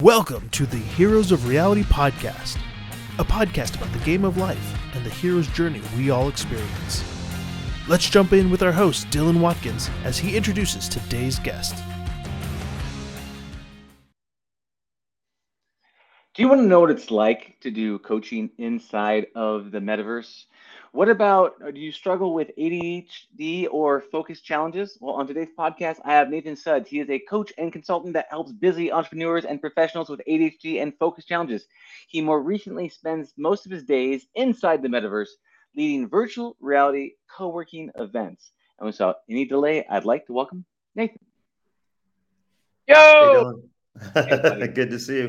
Welcome to the Heroes of Reality podcast, a podcast about the game of life and the hero's journey we all experience. Let's jump in with our host, Dylan Watkins, as he introduces today's guest. Do you want to know what it's like to do coaching inside of the metaverse? What about uh, do you struggle with ADHD or focus challenges? Well, on today's podcast, I have Nathan Suds. He is a coach and consultant that helps busy entrepreneurs and professionals with ADHD and focus challenges. He more recently spends most of his days inside the metaverse leading virtual reality co working events. And without any delay, I'd like to welcome Nathan. Yo! Hey, Good to see you.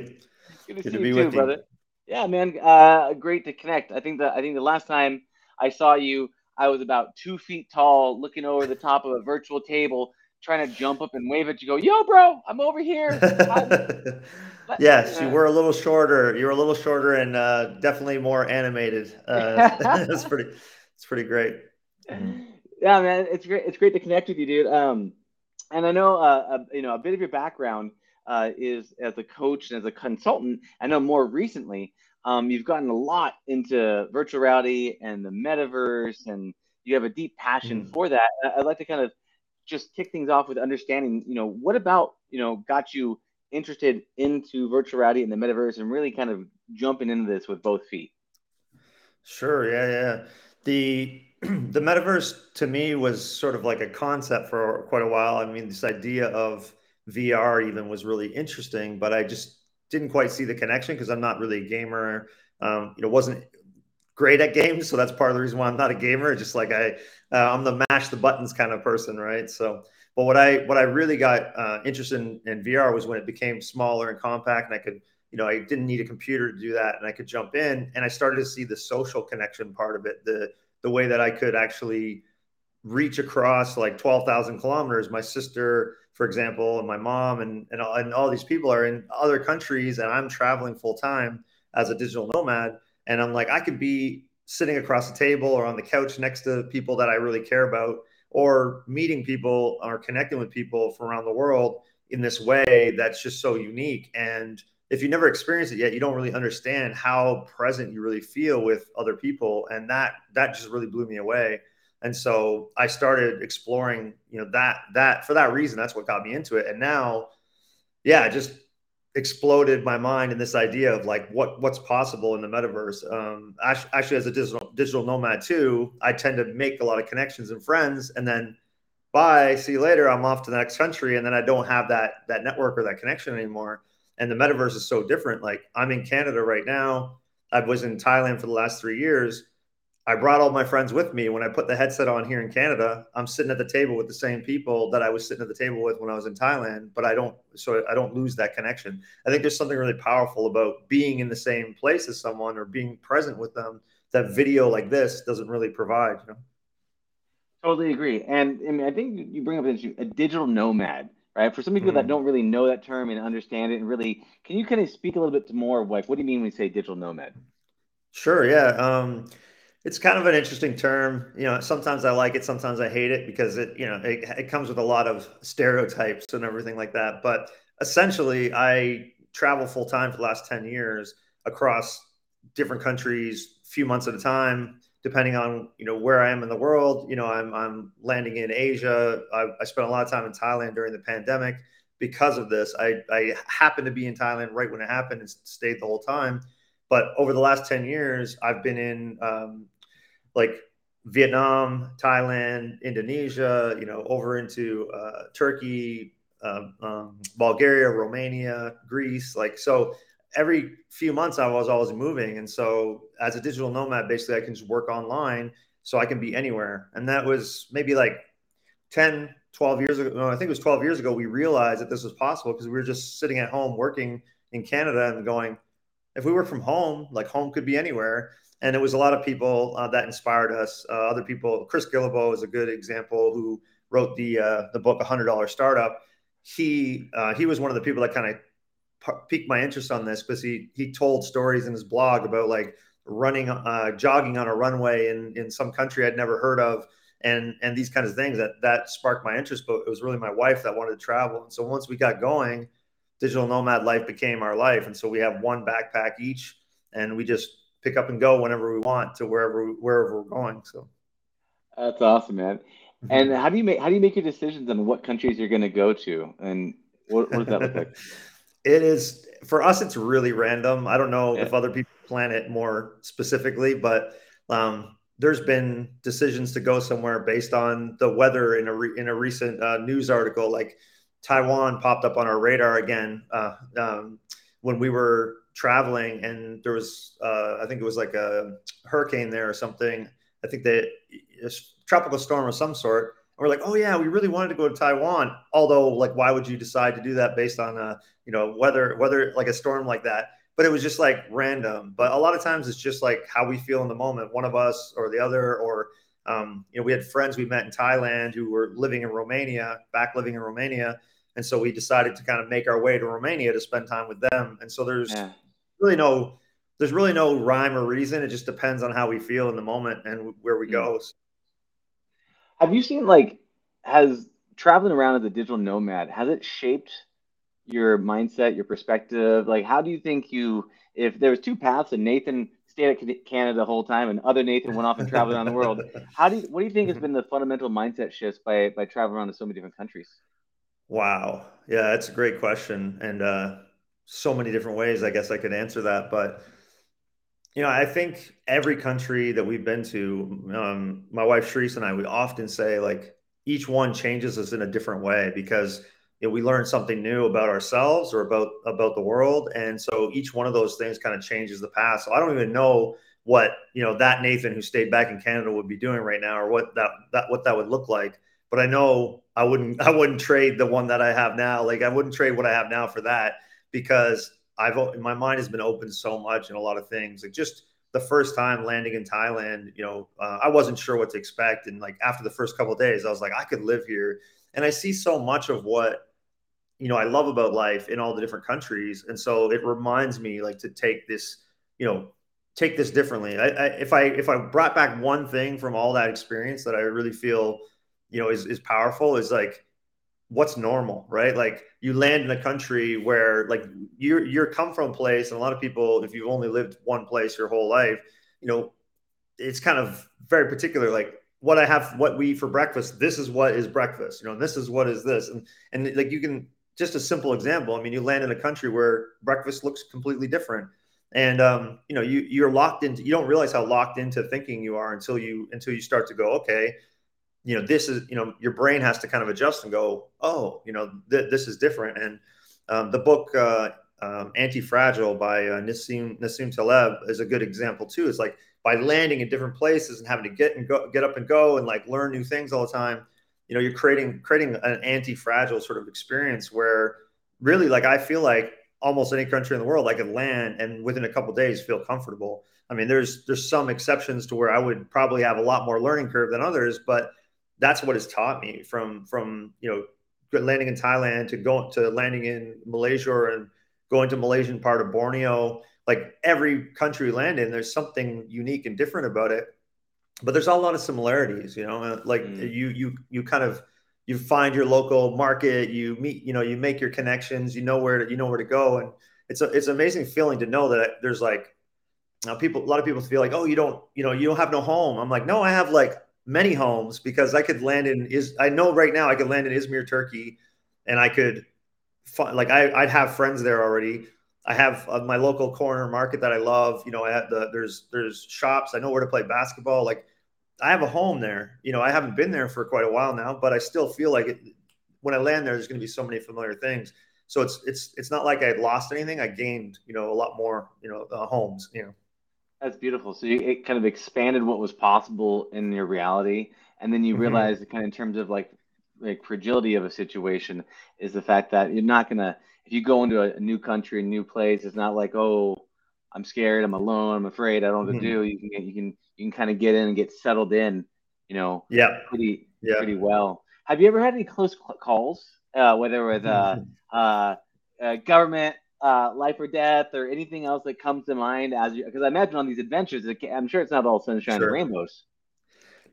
Good to Good see to you too, brother. You. Yeah, man. Uh, great to connect. I think that I think the last time I saw you. I was about two feet tall, looking over the top of a virtual table, trying to jump up and wave at you. Go, yo, bro, I'm over here. yes, you were a little shorter. You were a little shorter and uh, definitely more animated. Uh, it's pretty. It's pretty great. Yeah, man, it's great. It's great to connect with you, dude. Um, and I know, uh, a, you know, a bit of your background uh, is as a coach and as a consultant. I know more recently um, you've gotten a lot into virtual reality and the metaverse, and you have a deep passion mm. for that. I'd like to kind of just kick things off with understanding, you know, what about, you know, got you interested into virtual reality and the metaverse and really kind of jumping into this with both feet? Sure. Yeah. Yeah. The, the metaverse to me was sort of like a concept for quite a while. I mean, this idea of VR even was really interesting, but I just didn't quite see the connection because I'm not really a gamer. Um, you know, wasn't great at games, so that's part of the reason why I'm not a gamer. Just like I, uh, I'm the mash the buttons kind of person, right? So, but what I what I really got uh, interested in, in VR was when it became smaller and compact, and I could, you know, I didn't need a computer to do that, and I could jump in, and I started to see the social connection part of it, the the way that I could actually reach across like 12,000 kilometers. My sister for example, and my mom and, and, and all these people are in other countries and I'm traveling full time as a digital nomad. And I'm like, I could be sitting across the table or on the couch next to people that I really care about or meeting people or connecting with people from around the world in this way that's just so unique. And if you never experienced it yet, you don't really understand how present you really feel with other people. And that that just really blew me away and so i started exploring you know that that for that reason that's what got me into it. And now yeah just exploded my mind in this idea of like what what's possible in the metaverse. Um actually as a digital digital nomad too i tend to make a lot of connections and friends and then bye see you later i'm off to the next country and then i don't have that that network or that connection anymore. And the metaverse is so different. Like i'm in canada right now. I was in thailand for the last three years I brought all my friends with me. When I put the headset on here in Canada, I'm sitting at the table with the same people that I was sitting at the table with when I was in Thailand, but I don't so I don't lose that connection. I think there's something really powerful about being in the same place as someone or being present with them that video like this doesn't really provide, you know. Totally agree. And I mean I think you bring up an issue, a digital nomad, right? For some people mm. that don't really know that term and understand it and really can you kind of speak a little bit more like what do you mean when you say digital nomad? Sure, yeah. Um it's kind of an interesting term. You know, sometimes I like it, sometimes I hate it because it, you know, it, it comes with a lot of stereotypes and everything like that. But essentially, I travel full time for the last 10 years across different countries, few months at a time, depending on, you know, where I am in the world. You know, I'm, I'm landing in Asia. I, I spent a lot of time in Thailand during the pandemic because of this. I, I happened to be in Thailand right when it happened and stayed the whole time. But over the last 10 years, I've been in um, like Vietnam, Thailand, Indonesia, you know, over into uh, Turkey, um, um, Bulgaria, Romania, Greece. Like, so every few months I was always moving. And so as a digital nomad, basically I can just work online so I can be anywhere. And that was maybe like 10, 12 years ago. No, I think it was 12 years ago. We realized that this was possible because we were just sitting at home working in Canada and going, if we work from home, like home could be anywhere and it was a lot of people uh, that inspired us. Uh, other people, Chris Guillebeau is a good example who wrote the uh, the book hundred dollar startup. He uh, he was one of the people that kind of piqued my interest on this because he he told stories in his blog about like running uh, jogging on a runway in in some country I'd never heard of and and these kinds of things that that sparked my interest but it was really my wife that wanted to travel and so once we got going digital nomad life became our life. And so we have one backpack each and we just pick up and go whenever we want to wherever, wherever we're going. So that's awesome, man. Mm-hmm. And how do you make, how do you make your decisions on what countries you're going to go to? And what, what does that look like? it is for us, it's really random. I don't know yeah. if other people plan it more specifically, but um, there's been decisions to go somewhere based on the weather in a re- in a recent uh, news article. Like Taiwan popped up on our radar again uh, um, when we were traveling, and there was uh, I think it was like a hurricane there or something. I think that tropical storm of some sort. And we're like, oh yeah, we really wanted to go to Taiwan. Although, like, why would you decide to do that based on a you know weather weather like a storm like that? But it was just like random. But a lot of times it's just like how we feel in the moment, one of us or the other, or um, you know, we had friends we met in Thailand who were living in Romania, back living in Romania, and so we decided to kind of make our way to Romania to spend time with them. And so there's yeah. really no there's really no rhyme or reason. It just depends on how we feel in the moment and where we hmm. go. Have you seen like has traveling around as a digital nomad has it shaped your mindset, your perspective? Like, how do you think you if there was two paths and Nathan stayed at Canada the whole time and other Nathan went off and traveled around the world? How do you what do you think has been the fundamental mindset shifts by by traveling around to so many different countries? Wow. Yeah, that's a great question. And uh, so many different ways, I guess I could answer that. But, you know, I think every country that we've been to, um, my wife Sharice and I, we often say like each one changes us in a different way because you know, we learn something new about ourselves or about about the world. And so each one of those things kind of changes the past. So I don't even know what, you know, that Nathan who stayed back in Canada would be doing right now or what that, that what that would look like but I know I wouldn't I wouldn't trade the one that I have now. Like I wouldn't trade what I have now for that because I've my mind has been open so much in a lot of things. Like just the first time landing in Thailand, you know, uh, I wasn't sure what to expect, and like after the first couple days, I was like, I could live here, and I see so much of what you know I love about life in all the different countries, and so it reminds me like to take this, you know, take this differently. I, I if I if I brought back one thing from all that experience that I really feel you know is, is powerful is like what's normal right? Like you land in a country where like you're you're come from a place and a lot of people if you've only lived one place your whole life you know it's kind of very particular like what i have what we eat for breakfast this is what is breakfast you know and this is what is this and and like you can just a simple example i mean you land in a country where breakfast looks completely different and um, you know you you're locked into you don't realize how locked into thinking you are until you until you start to go okay you know, this is, you know, your brain has to kind of adjust and go, oh, you know, th- this is different. And um, the book uh, um, Anti-Fragile by uh, Nassim, Nassim Taleb is a good example too. It's like by landing in different places and having to get and go, get up and go and like learn new things all the time, you know, you're creating creating an anti-fragile sort of experience where really, like, I feel like almost any country in the world, I could land and within a couple days feel comfortable. I mean, there's there's some exceptions to where I would probably have a lot more learning curve than others, but that's what has taught me from from you know landing in Thailand to going to landing in Malaysia and going to Malaysian part of Borneo. Like every country we land in, there's something unique and different about it. But there's a lot of similarities, you know. Uh, like mm. you you you kind of you find your local market, you meet, you know, you make your connections, you know where to, you know where to go, and it's a it's an amazing feeling to know that there's like now people a lot of people feel like oh you don't you know you don't have no home. I'm like no I have like many homes because I could land in is I know right now I could land in Izmir, Turkey, and I could like I, I'd have friends there already. I have uh, my local corner market that I love. You know, I have the there's there's shops. I know where to play basketball. Like I have a home there. You know, I haven't been there for quite a while now, but I still feel like it, when I land there, there's going to be so many familiar things. So it's it's it's not like I lost anything. I gained you know a lot more you know uh, homes. You know. That's beautiful. So you, it kind of expanded what was possible in your reality, and then you mm-hmm. realize, kind of in terms of like like fragility of a situation, is the fact that you're not gonna if you go into a, a new country, a new place, it's not like oh, I'm scared, I'm alone, I'm afraid, I don't know what to mm-hmm. do. You can get, you can you can kind of get in and get settled in, you know, yeah, pretty yeah. pretty well. Have you ever had any close calls, uh, whether with uh, uh, uh, government uh, life or death or anything else that comes to mind as you because I imagine on these adventures, I'm sure it's not all sunshine sure. and rainbows.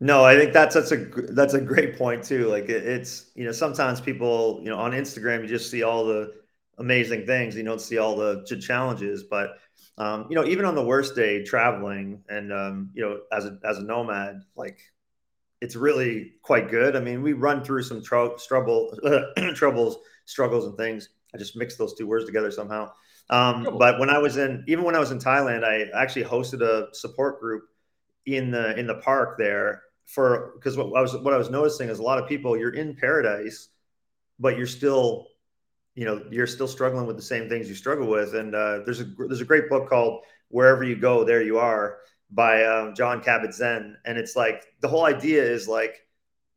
No, I think that's that's a that's a great point too. Like it, it's you know sometimes people you know on Instagram you just see all the amazing things. You don't see all the challenges, but um, you know, even on the worst day traveling and um, you know, as a as a nomad, like it's really quite good. I mean, we run through some tr- trouble, troubles, struggles, and things. I just mixed those two words together somehow. Um, but when I was in, even when I was in Thailand, I actually hosted a support group in the in the park there for because what I was what I was noticing is a lot of people you're in paradise, but you're still, you know, you're still struggling with the same things you struggle with. And uh, there's a there's a great book called Wherever You Go, There You Are by um, Jon Kabat-Zinn, and it's like the whole idea is like,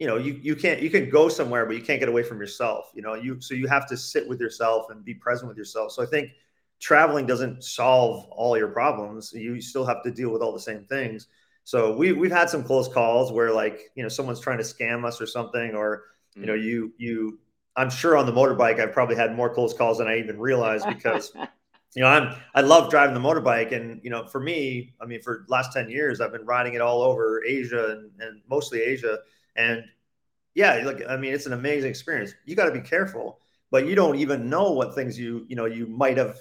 you know, you you can't you can go somewhere, but you can't get away from yourself. You know, you so you have to sit with yourself and be present with yourself. So I think traveling doesn't solve all your problems. You still have to deal with all the same things. So we we've had some close calls where like you know someone's trying to scam us or something, or you know mm. you you. I'm sure on the motorbike I've probably had more close calls than I even realized because you know, I'm I love driving the motorbike, and you know, for me, I mean, for last ten years, I've been riding it all over Asia and, and mostly Asia, and yeah, look, I mean, it's an amazing experience. You got to be careful, but you don't even know what things you you know you might have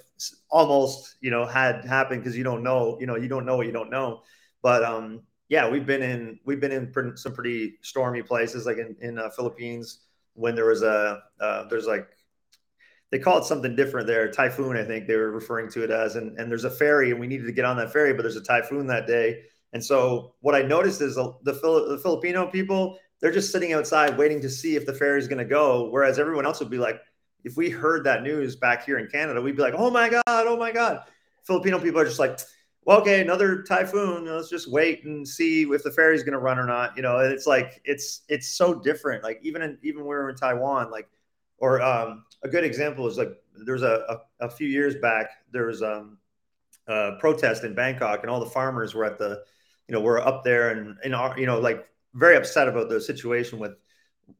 almost you know had happen because you don't know you know you don't know what you don't know. But um, yeah, we've been in we've been in some pretty stormy places, like in in uh, Philippines when there was a uh, there's like they call it something different there. Typhoon, I think they were referring to it as. And, and there's a ferry, and we needed to get on that ferry, but there's a typhoon that day. And so what I noticed is the, the, Filipino people, they're just sitting outside waiting to see if the ferry is going to go. Whereas everyone else would be like, if we heard that news back here in Canada, we'd be like, oh my God, oh my God. Filipino people are just like, well, okay, another typhoon. Let's just wait and see if the ferry's going to run or not. You know, it's like it's it's so different. Like even in even when we were in Taiwan, like or um, a good example is like there's a, a, a few years back there was um, a protest in Bangkok and all the farmers were at the you know were up there and in our you know like very upset about the situation with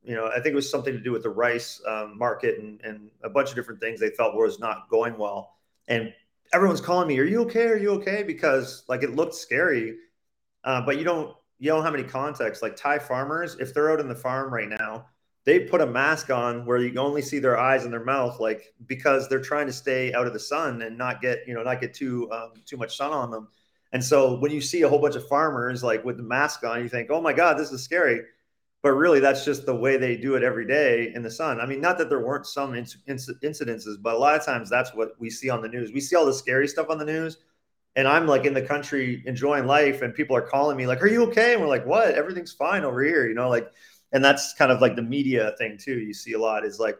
you know I think it was something to do with the rice um, market and, and a bunch of different things they felt was not going well. And everyone's calling me are you okay? Are you okay? Because like it looked scary. Uh, but you don't you don't have any context. Like Thai farmers if they're out in the farm right now they put a mask on where you only see their eyes and their mouth, like because they're trying to stay out of the sun and not get you know not get too um, too much sun on them. And so when you see a whole bunch of farmers like with the mask on, you think, oh my god, this is scary. But really, that's just the way they do it every day in the sun. I mean, not that there weren't some inc- inc- incidences, but a lot of times that's what we see on the news. We see all the scary stuff on the news, and I'm like in the country enjoying life, and people are calling me like, "Are you okay?" And we're like, "What? Everything's fine over here," you know, like and that's kind of like the media thing too. You see a lot is like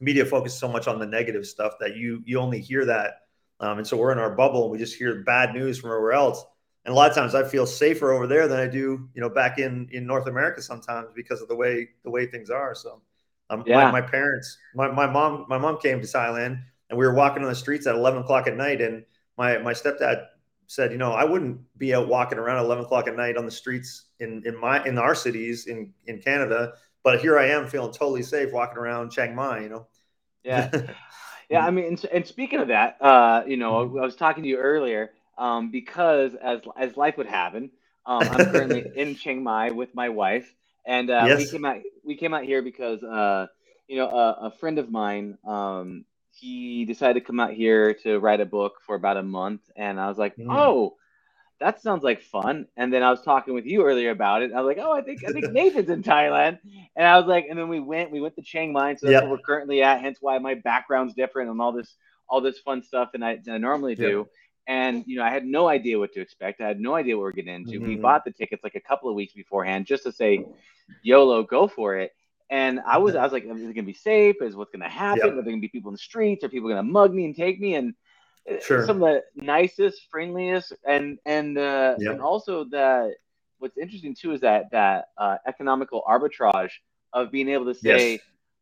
media focus so much on the negative stuff that you you only hear that, um, and so we're in our bubble and we just hear bad news from everywhere else. And a lot of times I feel safer over there than I do, you know, back in in North America sometimes because of the way the way things are. So, um, yeah. my, my parents, my, my mom, my mom came to Thailand and we were walking on the streets at 11 o'clock at night and my my stepdad said, you know, I wouldn't be out walking around at 11 o'clock at night on the streets in, in my, in our cities in, in Canada, but here I am feeling totally safe walking around Chiang Mai, you know? Yeah. yeah. I mean, and, and speaking of that, uh, you know, I was talking to you earlier, um, because as, as life would happen, um, I'm currently in Chiang Mai with my wife and, uh, yes. we came out, we came out here because, uh, you know, a, a friend of mine, um, he decided to come out here to write a book for about a month, and I was like, mm. oh, that sounds like fun. And then I was talking with you earlier about it. I was like, oh, I think I think Nathan's in Thailand, and I was like, and then we went we went to Chiang Mai, so that's yep. where we're currently at. Hence why my background's different and all this all this fun stuff than I, than I normally do. Yep. And you know, I had no idea what to expect. I had no idea what we are getting into. Mm-hmm. We bought the tickets like a couple of weeks beforehand just to say, YOLO, go for it. And I was, I was like, is it gonna be safe? Is what's gonna happen? Yep. Are there gonna be people in the streets? Are people gonna mug me and take me? And sure. some of the nicest, friendliest, and and uh, yep. and also that what's interesting too is that that uh, economical arbitrage of being able to say yes.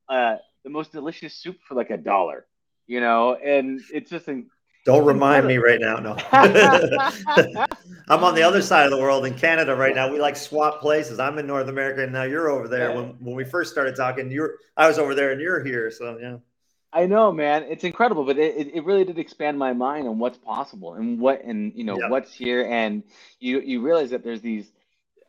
uh, the most delicious soup for like a dollar, you know, and it's just in, don't remind me right now. No. I'm on the other side of the world in Canada right now. We like swap places. I'm in North America and now you're over there. When when we first started talking, you're I was over there and you're here. So yeah. I know, man. It's incredible, but it, it really did expand my mind on what's possible and what and you know what's here. And you you realize that there's these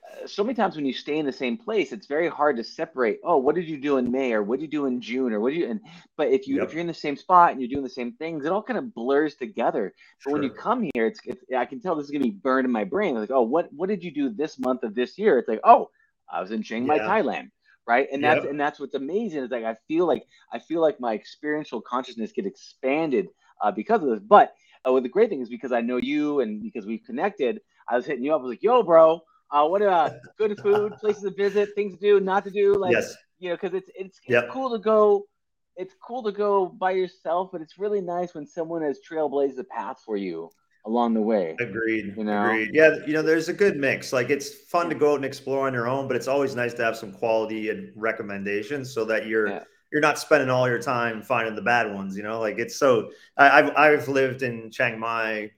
uh, so many times when you stay in the same place, it's very hard to separate. Oh, what did you do in May, or what did you do in June, or what do you? And but if you if you're in the same spot and you're doing the same things, it all kind of blurs together. But sure. when you come here, it's, it's I can tell this is gonna be burned in my brain. Like, oh, what what did you do this month of this year? It's like, oh, I was in Chiang Mai, yeah. Thailand, right? And that's yep. and that's what's amazing is like I feel like I feel like my experiential consciousness get expanded uh, because of this. But uh, well, the great thing is because I know you and because we've connected, I was hitting you up. I was like, yo, bro uh, what about good food, places to visit, things to do, not to do? Like, yes. you know, because it's it's, it's yep. cool to go. It's cool to go by yourself, but it's really nice when someone has trailblazed a path for you along the way. Agreed. You know? Agreed. Yeah, you know, there's a good mix. Like it's fun to go out and explore on your own, but it's always nice to have some quality and recommendations so that you're yeah. you're not spending all your time finding the bad ones. You know, like it's so. I, I've I've lived in Chiang Mai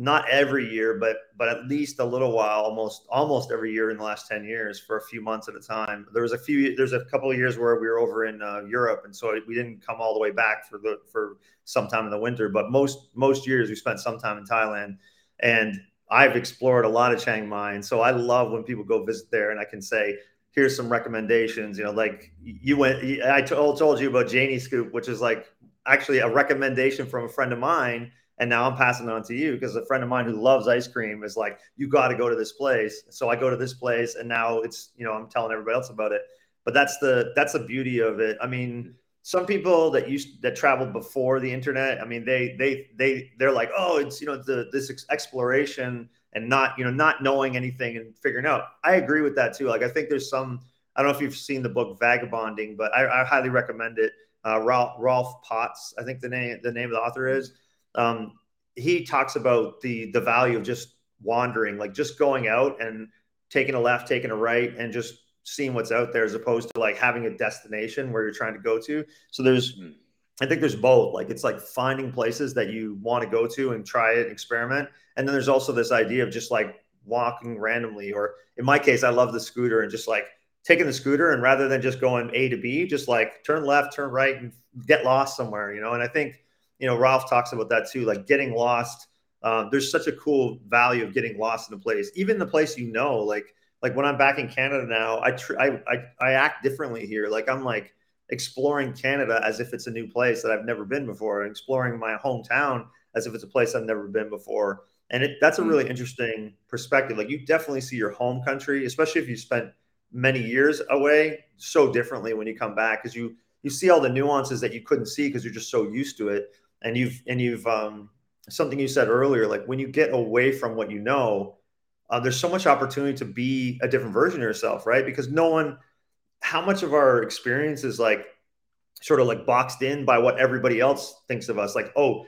not every year, but but at least a little while, almost almost every year in the last ten years for a few months at a time. There was a few. There's a couple of years where we were over in uh, Europe, and so we didn't come all the way back for the for some time in the winter. But most most years we spent some time in Thailand, and I've explored a lot of Chiang Mai, and so I love when people go visit there, and I can say. Here's some recommendations. You know, like you went. I told told you about Janie Scoop, which is like actually a recommendation from a friend of mine and now I'm passing it on to you because a friend of mine who loves ice cream is like, you got to go to this place. So I go to this place, and now it's you know I'm telling everybody else about it. But that's the that's the beauty of it. I mean, some people that used that traveled before the internet, I mean, they they they they're like, oh, it's you know the this exploration and not you know not knowing anything and figuring out. I agree with that too. Like I think there's some. I don't know if you've seen the book Vagabonding, but I, I highly recommend it. Uh, Ralph, Rolf Potts, I think the name the name of the author is um, he talks about the the value of just wandering, like just going out and taking a left, taking a right, and just seeing what's out there, as opposed to like having a destination where you're trying to go to. So there's, mm-hmm. I think there's both. Like it's like finding places that you want to go to and try it, experiment, and then there's also this idea of just like walking randomly, or in my case, I love the scooter and just like taking the scooter and rather than just going A to B, just like turn left, turn right, and get lost somewhere, you know. And I think you know, Ralph talks about that too, like getting lost. Um, there's such a cool value of getting lost in a place, even the place you know. Like, like when I'm back in Canada now, I, tr- I, I I act differently here. Like I'm like exploring Canada as if it's a new place that I've never been before, and exploring my hometown as if it's a place I've never been before. And it, that's a really mm. interesting perspective. Like you definitely see your home country, especially if you spent many years away, so differently when you come back because you you see all the nuances that you couldn't see because you're just so used to it and you've and you've um, something you said earlier like when you get away from what you know uh, there's so much opportunity to be a different version of yourself right? Because no one how much of our experience is like sort of like boxed in by what everybody else thinks of us like oh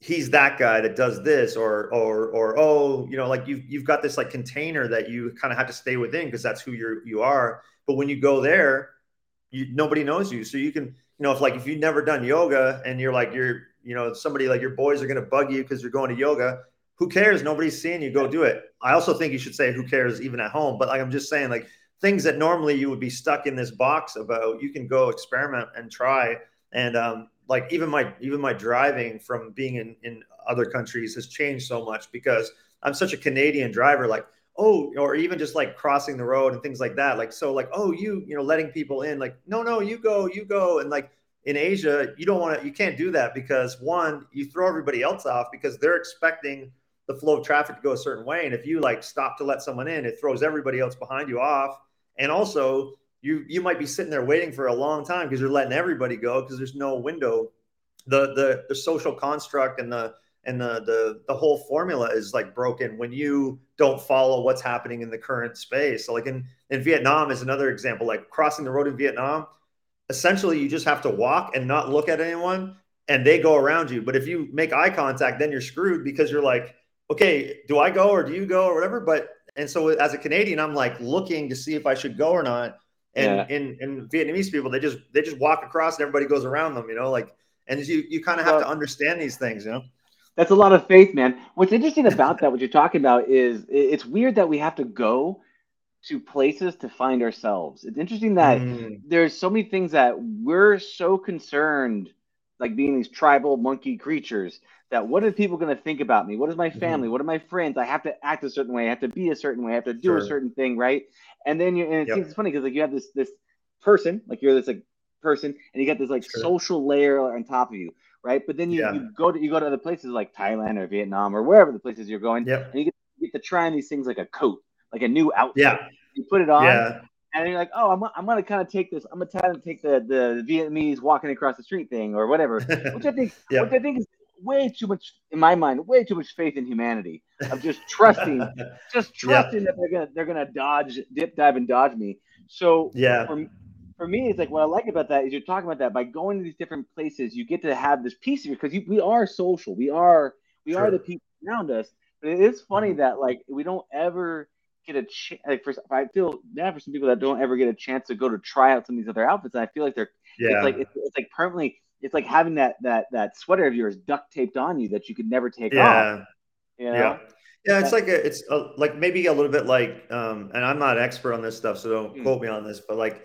he's that guy that does this or or or oh you know like you've you've got this like container that you kind of have to stay within because that's who you're you are. But when you go there you nobody knows you. So you can you know if like if you've never done yoga and you're like you're you know, somebody like your boys are going to bug you because you're going to yoga. Who cares? Nobody's seeing you. Go do it. I also think you should say who cares even at home. But like I'm just saying, like things that normally you would be stuck in this box about, you can go experiment and try. And um, like even my even my driving from being in in other countries has changed so much because I'm such a Canadian driver. Like oh, or even just like crossing the road and things like that. Like so, like oh, you you know letting people in. Like no, no, you go, you go, and like in Asia, you don't want to, you can't do that because one, you throw everybody else off because they're expecting the flow of traffic to go a certain way. And if you like stop to let someone in, it throws everybody else behind you off. And also, you you might be sitting there waiting for a long time because you're letting everybody go because there's no window. The the the social construct and the and the the the whole formula is like broken when you don't follow what's happening in the current space. So like in in Vietnam is another example. Like crossing the road in Vietnam, essentially you just have to walk and not look at anyone and they go around you. But if you make eye contact, then you're screwed because you're like, okay, do I go or do you go or whatever? But and so as a Canadian, I'm like looking to see if I should go or not. And yeah. in, in Vietnamese people, they just they just walk across and everybody goes around them, you know, like and you you kind of have well, to understand these things, you know. That's a lot of faith, man. What's interesting about that, what you're talking about, is it's weird that we have to go to places to find ourselves. It's interesting that mm. there's so many things that we're so concerned like being these tribal monkey creatures that what are people going to think about me? What is my mm-hmm. family? Mm-hmm. What are my friends? I have to act a certain way. I have to be a certain way. I have to do sure. a certain thing, right? And then you and it yep. seems funny because like you have this this person, like you're this like person, and you got this like sure. social layer on top of you, right? But then you, yeah. you go to you go to other places like Thailand or Vietnam or wherever the places you're going, yep. and you get, you get to try on these things like a coat, like a new outfit. Yeah. You put it on, yeah and you're like, oh, I'm, I'm gonna kind of take this. I'm gonna try to take the the Vietnamese walking across the street thing or whatever, which I think, yeah. which I think is way too much in my mind, way too much faith in humanity of just trusting, just trusting yeah. that they're gonna they're gonna dodge, dip, dive, and dodge me. So yeah. For, for me, it's like what I like about that is you're talking about that by going to these different places, you get to have this piece of you because we are social, we are we are the people around us. But it is funny mm-hmm. that like we don't ever get a chance. Like for I feel bad for some people that don't ever get a chance to go to try out some of these other outfits. And I feel like they're yeah. it's like it's, it's like permanently. It's like having that that that sweater of yours duct taped on you that you could never take yeah. off. You know? Yeah. Yeah, it's like a, it's a, like maybe a little bit like, um, and I'm not an expert on this stuff, so don't mm. quote me on this, but like,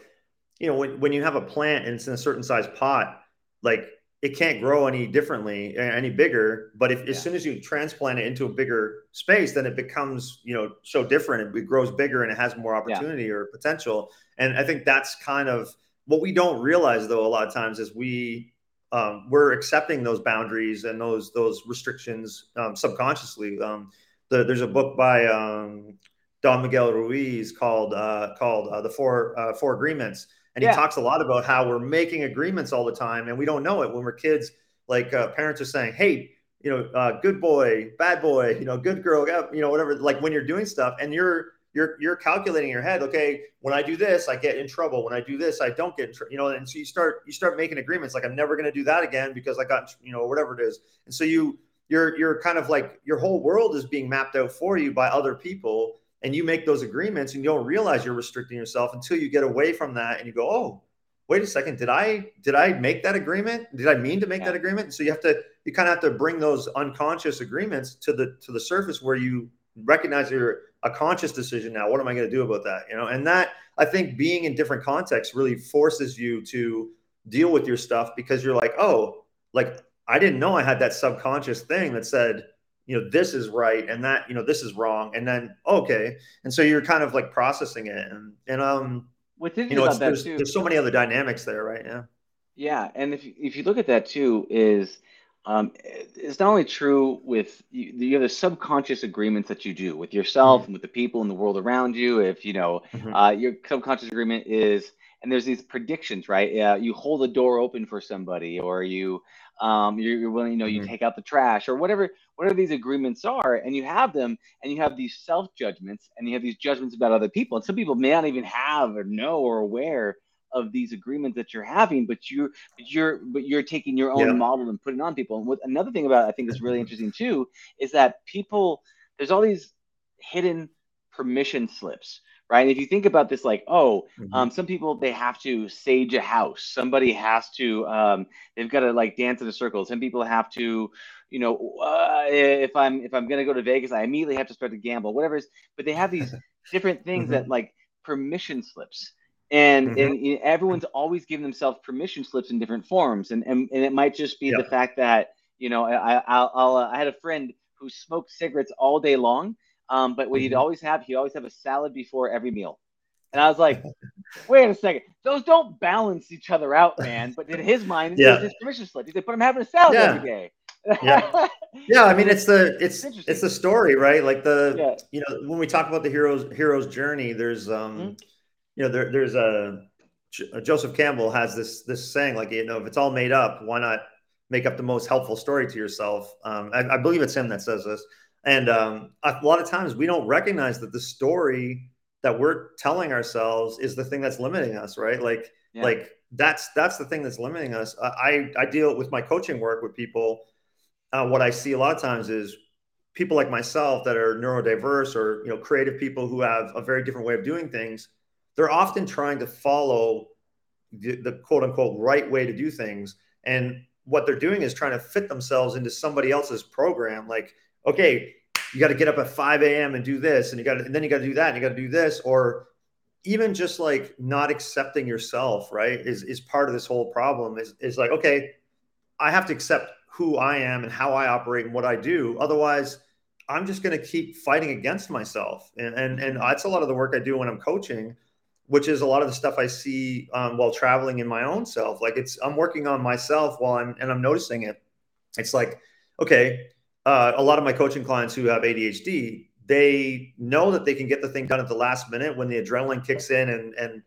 you know, when, when you have a plant and it's in a certain size pot, like it can't grow any differently, any bigger. But if yeah. as soon as you transplant it into a bigger space, then it becomes, you know, so different. It grows bigger and it has more opportunity yeah. or potential. And I think that's kind of what we don't realize, though, a lot of times is we um, we're accepting those boundaries and those those restrictions um, subconsciously. Um, the, there's a book by um, Don Miguel Ruiz called uh, called uh, the Four uh, Four Agreements and yeah. he talks a lot about how we're making agreements all the time and we don't know it when we're kids. Like uh, parents are saying, hey, you know, uh, good boy, bad boy, you know, good girl, you know, whatever. Like when you're doing stuff and you're you're you're calculating in your head, okay, when I do this, I get in trouble. When I do this, I don't get in trouble. You know, and so you start you start making agreements like I'm never going to do that again because I got you know whatever it is. And so you you're you're kind of like your whole world is being mapped out for you by other people and you make those agreements and you don't realize you're restricting yourself until you get away from that and you go oh wait a second. Did i did i make that agreement? Did i mean to make yeah. that agreement? So you have to you kind of have to bring those unconscious agreements to the to the surface where you recognize you're a conscious decision now. What am i going to do about that? You know and that i think being in different contexts really forces you to deal with your stuff because you're like oh like i didn't know i had that subconscious thing that said you know this is right and that you know this is wrong and then okay and so you're kind of like processing it and and um What's you know there's, too, there's so many other dynamics there right yeah yeah and if you, if you look at that too is um, it's not only true with you, you have the subconscious agreements that you do with yourself mm-hmm. and with the people in the world around you if you know mm-hmm. uh, your subconscious agreement is and there's these predictions right uh, you hold a door open for somebody or you um, you're, you're, willing, you know, you mm-hmm. take out the trash or whatever, whatever these agreements are, and you have them, and you have these self judgments, and you have these judgments about other people, and some people may not even have or know or aware of these agreements that you're having, but you're, you're, but you're taking your own yeah. model and putting on people. And what another thing about I think is really interesting too is that people, there's all these hidden permission slips right? And if you think about this, like, oh, mm-hmm. um, some people they have to sage a house. Somebody has to, um, they've got to like dance in a circle. Some people have to, you know, uh, if I'm if I'm gonna go to Vegas, I immediately have to start to gamble, whatever. Is. But they have these different things mm-hmm. that like permission slips. And, mm-hmm. and, and everyone's always giving themselves permission slips in different forms, and and, and it might just be the fact that you know I I'll, I'll uh, I had a friend who smoked cigarettes all day long, um, but what he'd mm-hmm. always have, he'd always have a salad before every meal. And I was like, wait a second, those don't balance each other out, man. But in his mind, yeah. his permission slip. He said, but I'm having a salad yeah. every day. yeah. yeah, I mean it's the it's it's the story, right? Like the yeah. you know when we talk about the hero's hero's journey, there's um mm-hmm. you know there there's a, a Joseph Campbell has this this saying like you know if it's all made up, why not make up the most helpful story to yourself? Um, I, I believe it's him that says this. And um, a lot of times we don't recognize that the story that we're telling ourselves is the thing that's limiting us, right? Like, yeah. like that's that's the thing that's limiting us. I I deal with my coaching work with people. Uh, what I see a lot of times is people like myself that are neurodiverse or you know creative people who have a very different way of doing things. They're often trying to follow the, the quote unquote right way to do things, and what they're doing is trying to fit themselves into somebody else's program. Like okay, you got to get up at 5 a.m. and do this, and you got to, and then you got to do that, and you got to do this, or even just like not accepting yourself, right, is is part of this whole problem. Is is like, okay, I have to accept who I am and how I operate and what I do. Otherwise, I'm just going to keep fighting against myself. And, and, and that's a lot of the work I do when I'm coaching, which is a lot of the stuff I see um, while traveling in my own self. Like it's, I'm working on myself while I'm, and I'm noticing it. It's like, okay, uh, a lot of my coaching clients who have ADHD, they know that they can get the thing done at the last minute when the adrenaline kicks in and, and,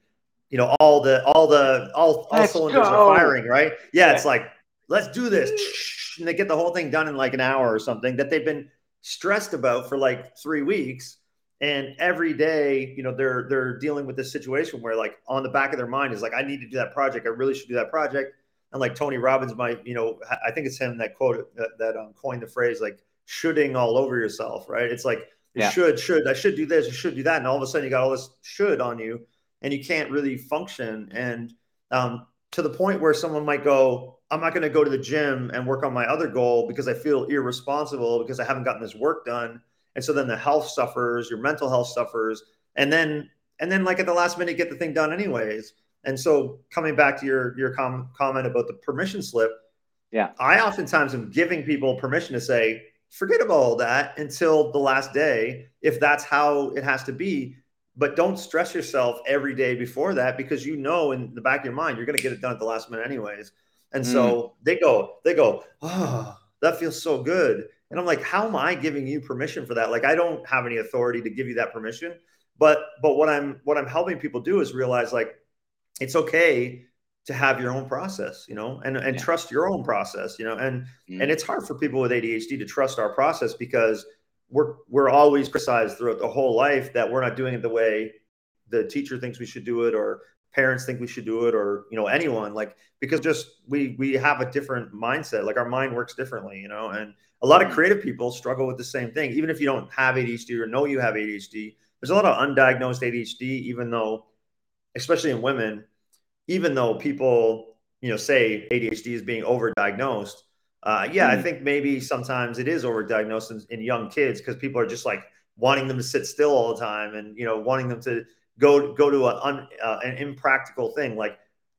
you know, all the, all the, all, all cylinders go. are firing, right? Yeah, yeah. It's like, let's do this. And they get the whole thing done in like an hour or something that they've been stressed about for like three weeks and every day you know they're they're dealing with this situation where like on the back of their mind is like i need to do that project i really should do that project and like tony robbins might you know i think it's him that quote that, that um, coined the phrase like shoulding all over yourself right it's like you yeah. should should i should do this you should do that and all of a sudden you got all this should on you and you can't really function and um, to the point where someone might go I'm not going to go to the gym and work on my other goal because I feel irresponsible because I haven't gotten this work done. And so then the health suffers, your mental health suffers, and then and then like at the last minute get the thing done anyways. And so coming back to your your com- comment about the permission slip, yeah, I oftentimes am giving people permission to say forget about all that until the last day if that's how it has to be. But don't stress yourself every day before that because you know in the back of your mind you're going to get it done at the last minute anyways. And mm. so they go, they go, oh, that feels so good. And I'm like, how am I giving you permission for that? Like, I don't have any authority to give you that permission. But but what I'm what I'm helping people do is realize like it's okay to have your own process, you know, and and yeah. trust your own process, you know, and mm. and it's hard for people with ADHD to trust our process because we're we're always criticized throughout the whole life that we're not doing it the way the teacher thinks we should do it or parents think we should do it or you know anyone like because just we we have a different mindset like our mind works differently you know and a lot of creative people struggle with the same thing even if you don't have ADHD or know you have ADHD there's a lot of undiagnosed ADHD even though especially in women even though people you know say ADHD is being overdiagnosed uh, yeah mm-hmm. I think maybe sometimes it is overdiagnosed in, in young kids because people are just like wanting them to sit still all the time and you know wanting them to go go to a, un, uh, an impractical thing like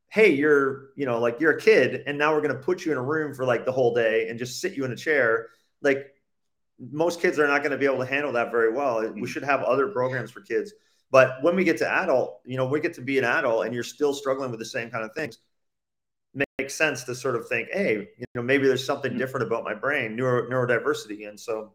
hey you're you know like you're a kid and now we're going to put you in a room for like the whole day and just sit you in a chair like most kids are not going to be able to handle that very well we mm-hmm. should have other programs for kids but when we get to adult you know we get to be an adult and you're still struggling with the same kind of things makes sense to sort of think hey you know maybe there's something mm-hmm. different about my brain neuro, neurodiversity and so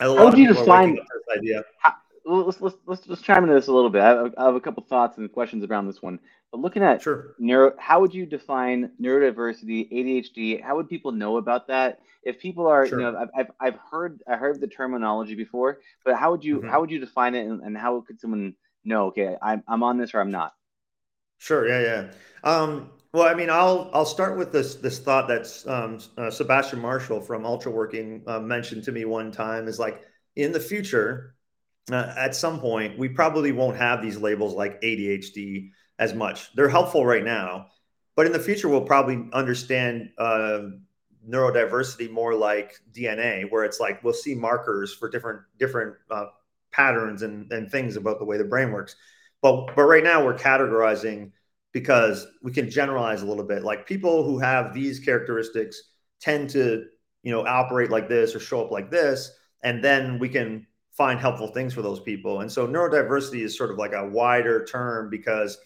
a lot how would you define this idea how, let's, let's let's just chime into this a little bit. I have, I have, a couple thoughts and questions around this one. But looking at sure. neuro, how would you define neurodiversity, ADHD? How would people know about that? If people are, sure. you know, I've, I've heard I heard the terminology before, but how would you mm-hmm. how would you define it, and, and how could someone know? Okay, I'm I'm on this or I'm not. Sure. Yeah. Yeah. Um, well, I mean, I'll I'll start with this this thought that's um, uh, Sebastian Marshall from Ultraworking uh, mentioned to me one time is like in the future uh, at some point, we probably won't have these labels like ADHD as much. They're helpful right now, but in the future, we'll probably understand uh, neurodiversity more like DNA, where it's like we'll see markers for different different uh, patterns and, and things about the way the brain works. But but right now, we're categorizing because we can generalize a little bit. Like people who have these characteristics tend to you know operate like this or show up like this, and then we can find helpful things for those people. And so neurodiversity is sort of like a wider term because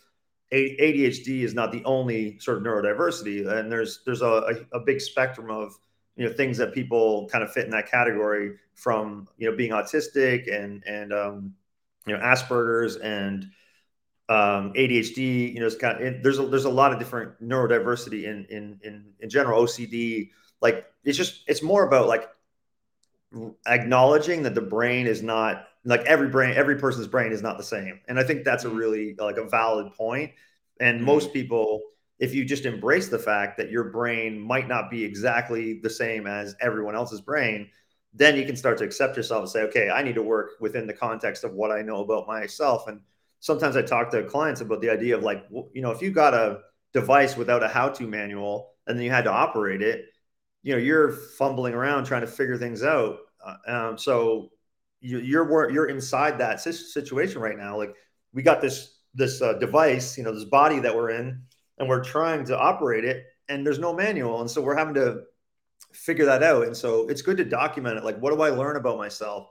ADHD is not the only sort of neurodiversity, and there's there's a, a, a, big spectrum of you know things that people kind of fit in that category from you know being autistic and and um, you know Asperger's and um, ADHD. You know, it's kind of, there's a, there's a lot of different neurodiversity in in in in general OCD. Like it's just it's more about like acknowledging that the brain is not like every brain every person's brain is not the same and i think that's a mm-hmm. really like a valid point and mm-hmm. most people if you just embrace the fact that your brain might not be exactly the same as everyone else's brain then you can start to accept yourself and say okay i need to work within the context of what i know about myself. And sometimes i talk to clients about the idea of like you know if you got a device without a how to manual and then you had to operate it you know you're fumbling around trying to figure things out. Uh, um, so you, you're you're inside that situation right now. Like we got this this uh, device you know this body that we're in and we're trying to operate it and there's no manual and so we're having to figure that out. And so it's good to document it. Like, what do I learn about myself?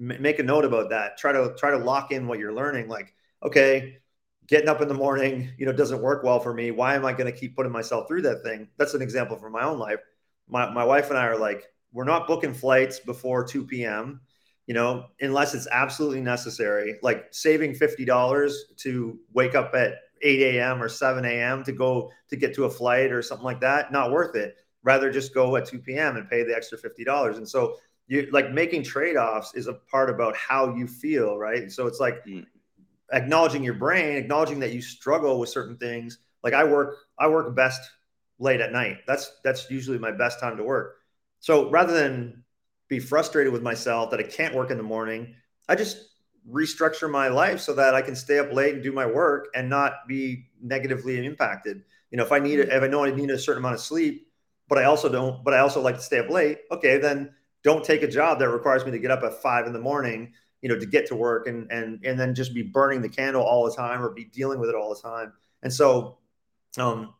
M- make a note about that. Try to try to lock in what you're learning. Like, okay, getting up in the morning, you know, doesn't work well for me. Why am I going to keep putting myself through that thing? That's an example from my own life. My my wife and I are like, we're not booking flights before 2 p.m. You know, unless it's absolutely necessary. Like saving fifty dollars to wake up at 8 a.m. or 7 a.m. to go to get to a flight or something like that, not worth it. Rather just go at 2 p.m. and pay the extra $50. And so you like making trade-offs is a part about how you feel, right? So it's like mm. acknowledging your brain, acknowledging that you struggle with certain things. Like I work, I work best late at night. That's that's usually my best time to work. So rather than be frustrated with myself that I can't work in the morning, I just restructure my life so that I can stay up late and do my work and not be negatively impacted. You know, if I need it, if I know I need a certain amount of sleep, but I also don't, but I also like to stay up late. Okay, then don't take a job that requires me to get up at five in the morning, you know, to get to work and and and then just be burning the candle all the time or be dealing with it all the time. And so, um,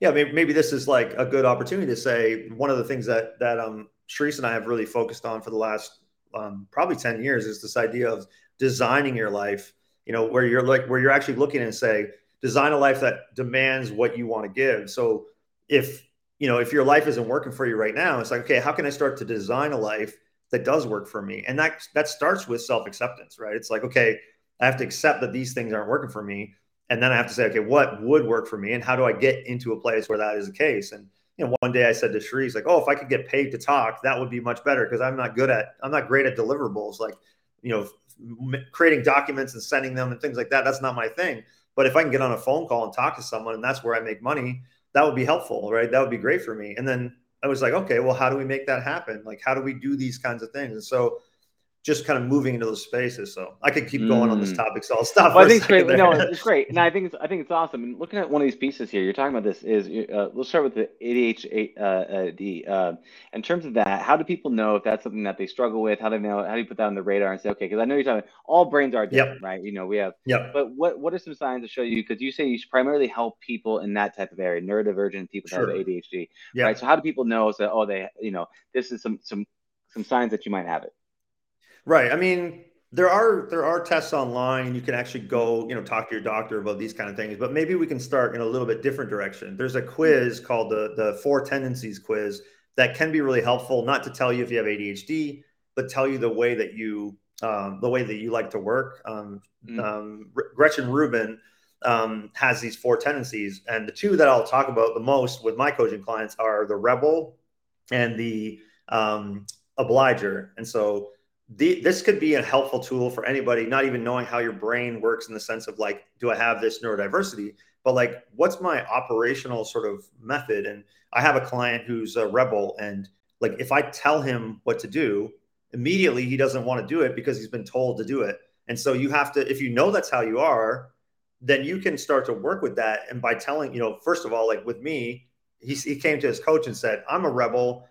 yeah, maybe, maybe this is like a good opportunity to say one of the things that that um Sharice and I have really focused on for the last um, probably 10 years is this idea of designing your life, you know, where you're like, where you're actually looking and say, design a life that demands what you want to give. So if, you know, if your life isn't working for you right now, it's like, okay, how can I start to design a life that does work for me? And that, that starts with self-acceptance, right? It's like, okay, I have to accept that these things aren't working for me. And then I have to say, okay, what would work for me? And how do I get into a place where that is the case? And, you know, one day I said to Cherise, like, oh, if I could get paid to talk, that would be much better because I'm not good at, I'm not great at deliverables. Like, you know, creating documents and sending them and things like that. That's not my thing. But if I can get on a phone call and talk to someone and that's where I make money, that would be helpful, right? That would be great for me. And then I was like, okay, well, how do we make that happen? Like, how do we do these kinds of things? And so just kind of moving into those spaces. So I could keep going mm. on this mm. topic, so I'll stop. Well, I think it's great. There. No, it's great, and I think it's I think it's awesome. And looking at one of these pieces here, you're talking about this is uh, let's start with the ADHD. Uh, uh, in terms of that, how do people know if that's something that they struggle with? How do they know? How do you put that on the radar and say, okay, because I know you're talking all brains are different, yep. right? You know, we have. Yeah. But what what are some signs to show you? Because you say you primarily help people in that type of area, neurodivergent people sure. that have ADHD, yep. right? So how do people know that oh they you know this is some some some signs that you might have it? Right. I mean, there are there are tests online. You can actually go, you know, talk to your doctor about these kind of things. But maybe we can start in a little bit different direction. There's a quiz called the the Four Tendencies quiz that can be really helpful. Not to tell you if you have ADHD, but tell you the way that you um, the way that you like to work. Um, mm. um, Gretchen Rubin um, has these four tendencies, and the two that I'll talk about the most with my coaching clients are the rebel and the um, obliger. And so the, this could be a helpful tool for anybody not even knowing how your brain works in the sense of like do i have this neurodiversity? But like what's my operational sort of method? And i have a client who's a rebel and like if i tell him what to do immediately he doesn't want to do it because he's been told to do it. And so you have to if you know that's how you are then you can start to work with that. And by telling you know first of all like with me he, he came to his coach and said i'm a rebel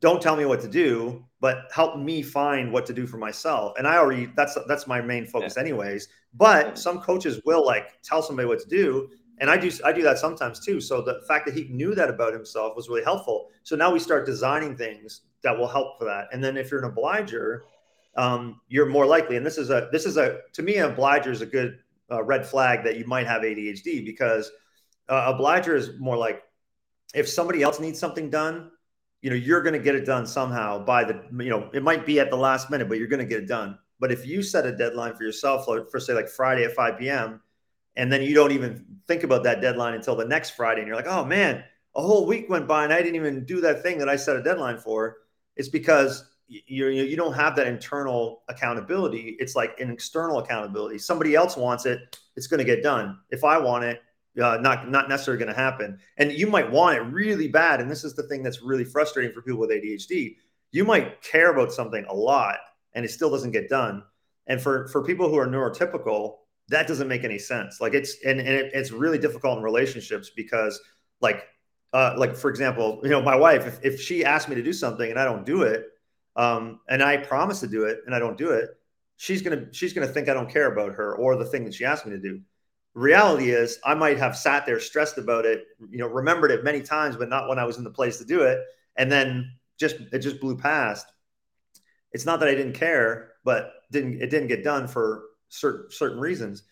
don't tell me what to do but help me find what to do for myself. And i already that's that's my main focus yeah. anyways but some coaches will like tell somebody what to do. And i do i do that sometimes too. So the fact that he knew that about himself was really helpful. So now we start designing things that will help for that. And then if you're an obliger um, you're more likely and this is a this is a to me an obliger is a good uh, red flag that you might have adhd because uh, obliger is more like if somebody else needs something done you know you're going to get it done somehow by the you know it might be at the last minute but you're going to get it done. But if you set a deadline for yourself for say like friday at 5 p.m and then you don't even think about that deadline until the next friday and you're like oh man a whole week went by and i didn't even do that thing that i set a deadline for it's because you you don't have that internal accountability. It's like an external accountability. Somebody else wants it it's going to get done. If i want it uh, not not necessarily going to happen. And you might want it really bad. And this is the thing that's really frustrating for people with ADHD. You might care about something a lot, and it still doesn't get done. And for for people who are neurotypical, that doesn't make any sense. Like it's and, and it, it's really difficult in relationships because like uh, like for example, you know, my wife, if, if she asks me to do something and I don't do it, um, and I promise to do it and I don't do it, she's gonna she's gonna think I don't care about her or the thing that she asked me to do reality is I might have sat there stressed about it, you know, remembered it many times, but not when I was in the place to do it. And then just it just blew past. It's not that I didn't care, but didn't it didn't get done for certain certain reasons.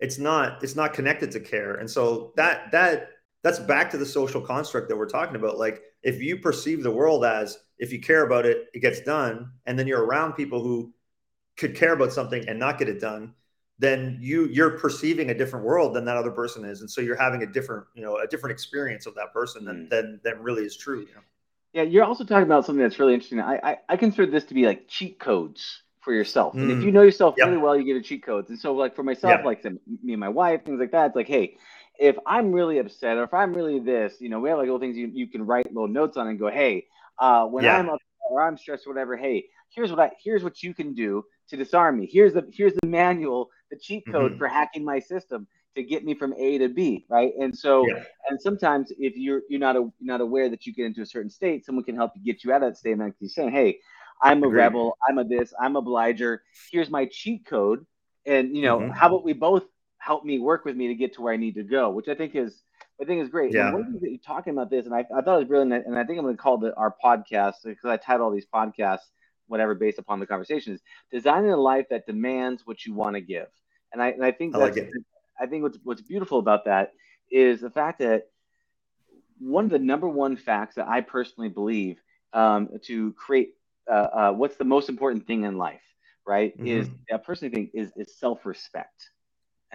It's not it's not connected to care, and so that that that's back to the social construct that we're talking about. Like if you perceive the world as if you care about it, it gets done, and then you're around people who could care about something and not get it done, then you you're perceiving a different world than that other person is, and so you're having a different you know a different experience of that person than mm. than, than really is true. You know? Yeah, you're also talking about something that's really interesting. I, I, I consider this to be like cheat codes for yourself. Mm. And if mm. you know yourself yep. really well, you get a cheat codes. And so, like for myself, yep. like me and my wife, things like that. It's like, hey, if I'm really upset or if I'm really this, you know, we have like little things you, you can write little notes on and go, hey, uh, when yeah. I'm upset or I'm stressed or whatever, hey, here's what I here's what you can do to disarm me. Here's the here's the manual, the cheat code mm-hmm. for hacking my system to get me from A to B, right? And so, yeah. and sometimes if you're you're not a, you're not aware that you get into a certain state, someone can help you get you out of that state. And like you saying, hey, I'm a Agreed. rebel, I'm a this, I'm a obliger. Here's my cheat code, and you know, mm-hmm. how about we both help me work with me to get to where I need to go, which I think is I think is great. Yeah. And one thing that you're talking about this, and I, I thought it was brilliant, and I think I'm going to call the, our podcast because I title all these podcasts whatever based upon the conversations. Designing a life that demands what you want to give, and I and I think I like it. I think what's what's beautiful about that is the fact that one of the number one facts that I personally believe um, to create uh, uh, what's the most important thing in life, right? Mm-hmm. Is I personally think is is self respect.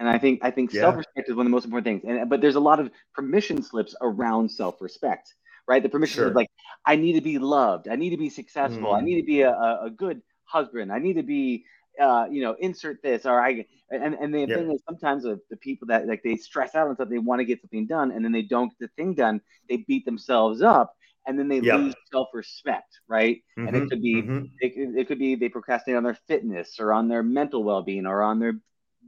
And I think I think yeah. self-respect is one of the most important things. And but there's a lot of permission slips around self-respect, right? The permission sure. is like, I need to be loved, I need to be successful, mm. I need to be a, a, good husband, I need to be uh, you know, insert this or I and, and the thing is sometimes the, the people that like they stress out on something, they want to get something done and then they don't get the thing done, they beat themselves up and then they lose self-respect, right? Mm-hmm, and it mm-hmm. could be mm-hmm. it, it could be they procrastinate on their fitness or on their mental well-being or on their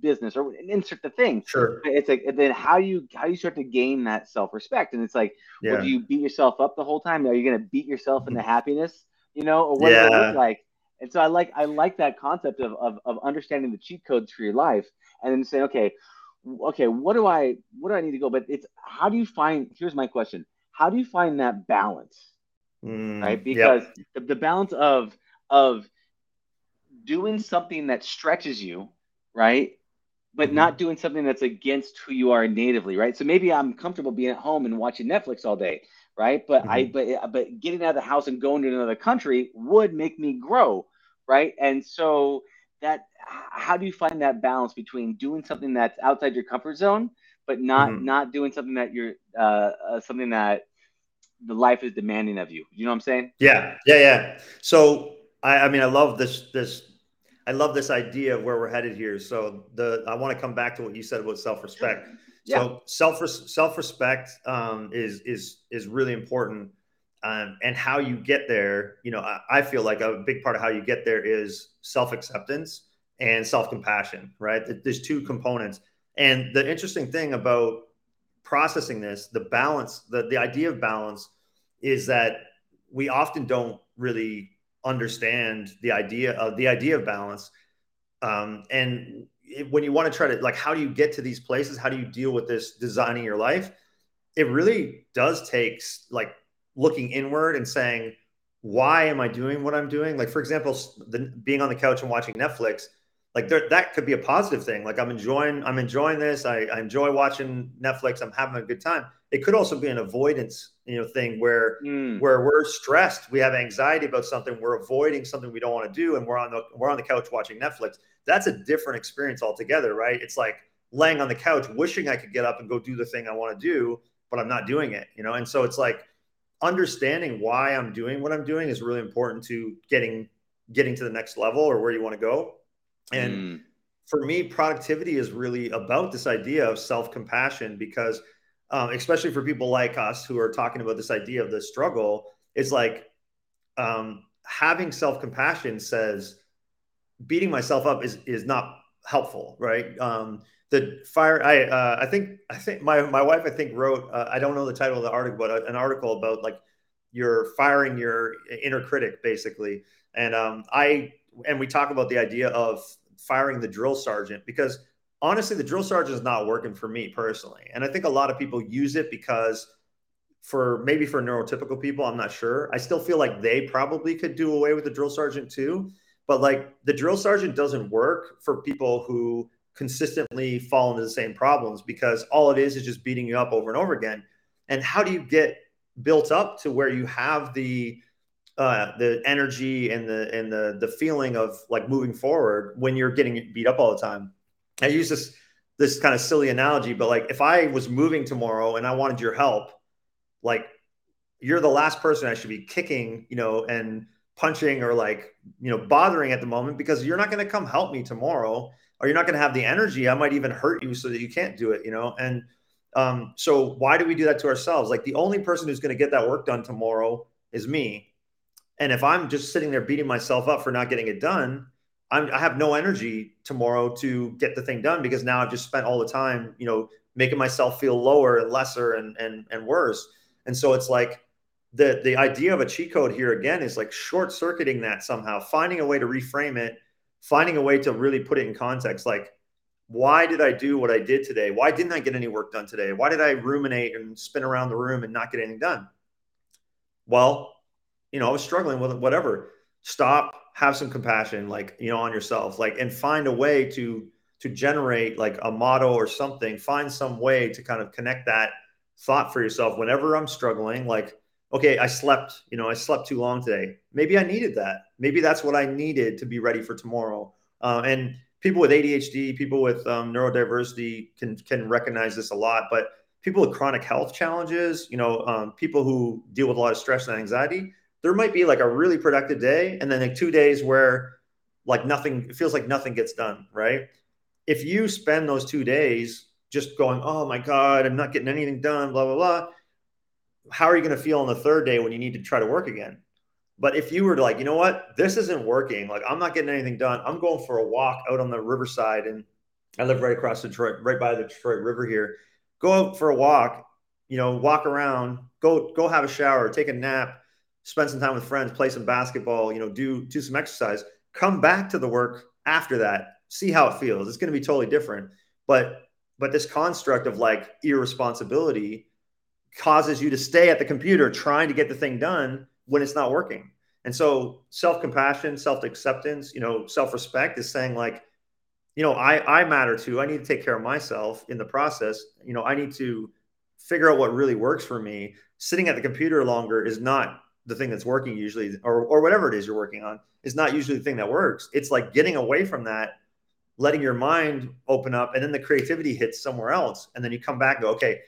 business or insert the thing. Sure. It's like then how do you how do you start to gain that self-respect? And it's like, yeah. well, do you beat yourself up the whole time? Are you gonna beat yourself into happiness? You know, or what yeah. does it look like? And so I like I like that concept of, of of understanding the cheat codes for your life and then saying, okay, okay, what do I what do I need to go? But it's how do you find here's my question. How do you find that balance? Mm, right? Because yep. the, the balance of of doing something that stretches you, right? But mm-hmm. not doing something that's against who you are natively, right? So maybe I'm comfortable being at home and watching Netflix all day, right? But mm-hmm. I but but getting out of the house and going to another country would make me grow, right? And so that how do you find that balance between doing something that's outside your comfort zone, but not mm-hmm. not doing something that you're uh, uh, something that the life is demanding of you. You know what I'm saying? Yeah, yeah, yeah. So I, I mean, I love this this I love this idea of where we're headed here. So the I want to come back to what you said about self respect. Yeah. So self self respect um, is is is really important, um, and how you get there. You know, I, I, feel like a big part of how you get there is self acceptance and self compassion. Right? There's two components, and the interesting thing about processing this, the balance, the the idea of balance, is that we often don't really understand the idea of the idea of balance. Um, and it, when you want to try to like how do you get to these places? How do you deal with this designing your life? It really does take like looking inward and saying why am i doing what i'm doing? Like for example the, being on the couch and watching netflix like there, that could be a positive thing. Like i'm enjoying i'm enjoying this. I, I enjoy watching netflix. I'm having a good time. It could also be an avoidance you know thing where mm. where we're stressed. We have anxiety about something. We're avoiding something we don't want to do and we're on the we're on the couch watching netflix. That's a different experience altogether right? It's like laying on the couch wishing i could get up and go do the thing i want to do but i'm not doing it you know? And so it's like understanding why i'm doing what i'm doing is really important to getting getting to the next level or where you want to go and mm. for me productivity is really about this idea of self-compassion because um, especially for people like us who are talking about this idea of the struggle, it's like um, having self compassion says beating myself up is is not helpful, right? Um, the fire, I uh, I think I think my my wife I think wrote uh, I don't know the title of the article, but uh, an article about like you're firing your inner critic basically, and um, I and we talk about the idea of firing the drill sergeant because honestly, the drill sergeant is not working for me personally. And I think a lot of people use it because for maybe for neurotypical people, I'm not sure. I still feel like they probably could do away with the drill sergeant too. But like the drill sergeant doesn't work for people who consistently fall into the same problems because all it is is just beating you up over and over again. And how do you get built up to where you have the uh, the energy and the and the the feeling of like moving forward when you're getting beat up all the time? I use this this kind of silly analogy, but like if I was moving tomorrow and I wanted your help, like you're the last person I should be kicking, you know, and punching or like, you know, bothering at the moment because you're not going to come help me tomorrow or you're not going to have the energy. I might even hurt you so that you can't do it, you know? And um, so why do we do that to ourselves? Like the only person who's going to get that work done tomorrow is me. And if I'm just sitting there beating myself up for not getting it done, I'm, I have no energy tomorrow to get the thing done because now I've just spent all the time, you know, making myself feel lower and lesser and and and worse. And so it's like the the idea of a cheat code here again is like short circuiting that somehow, finding a way to reframe it, finding a way to really put it in context. Like, why did I do what I did today? Why didn't I get any work done today? Why did I ruminate and spin around the room and not get anything done? Well, you know, I was struggling with whatever. Stop have some compassion like you know on yourself like and find a way to to generate like a motto or something. Find some way to kind of connect that thought for yourself whenever i'm struggling like okay i slept you know i slept too long today. Maybe i needed that. Maybe that's what i needed to be ready for tomorrow. Uh, and people with adhd people with um, neurodiversity can can recognize this a lot but people with chronic health challenges you know um, people who deal with a lot of stress and anxiety there might be like a really productive day and then like two days where like nothing it feels like nothing gets done right? If you spend those two days just going oh my god i'm not getting anything done blah blah blah how are you going to feel on the third day when you need to try to work again? But if you were like you know what? This isn't working. Like i'm not getting anything done. I'm going for a walk out on the riverside and i live right across detroit right by the detroit river here. Go out for a walk you know walk around go go have a shower take a nap spend some time with friends, play some basketball, you know, do do some exercise, come back to the work after that, see how it feels. It's going to be totally different. But but this construct of like irresponsibility causes you to stay at the computer trying to get the thing done when it's not working. And so self-compassion, self-acceptance, you know, self-respect is saying like, you know, I I matter too. I need to take care of myself in the process. You know, I need to figure out what really works for me. Sitting at the computer longer is not the thing that's working usually or or whatever it is you're working on is not usually the thing that works. It's like getting away from that letting your mind open up and then the creativity hits somewhere else and then you come back and go okay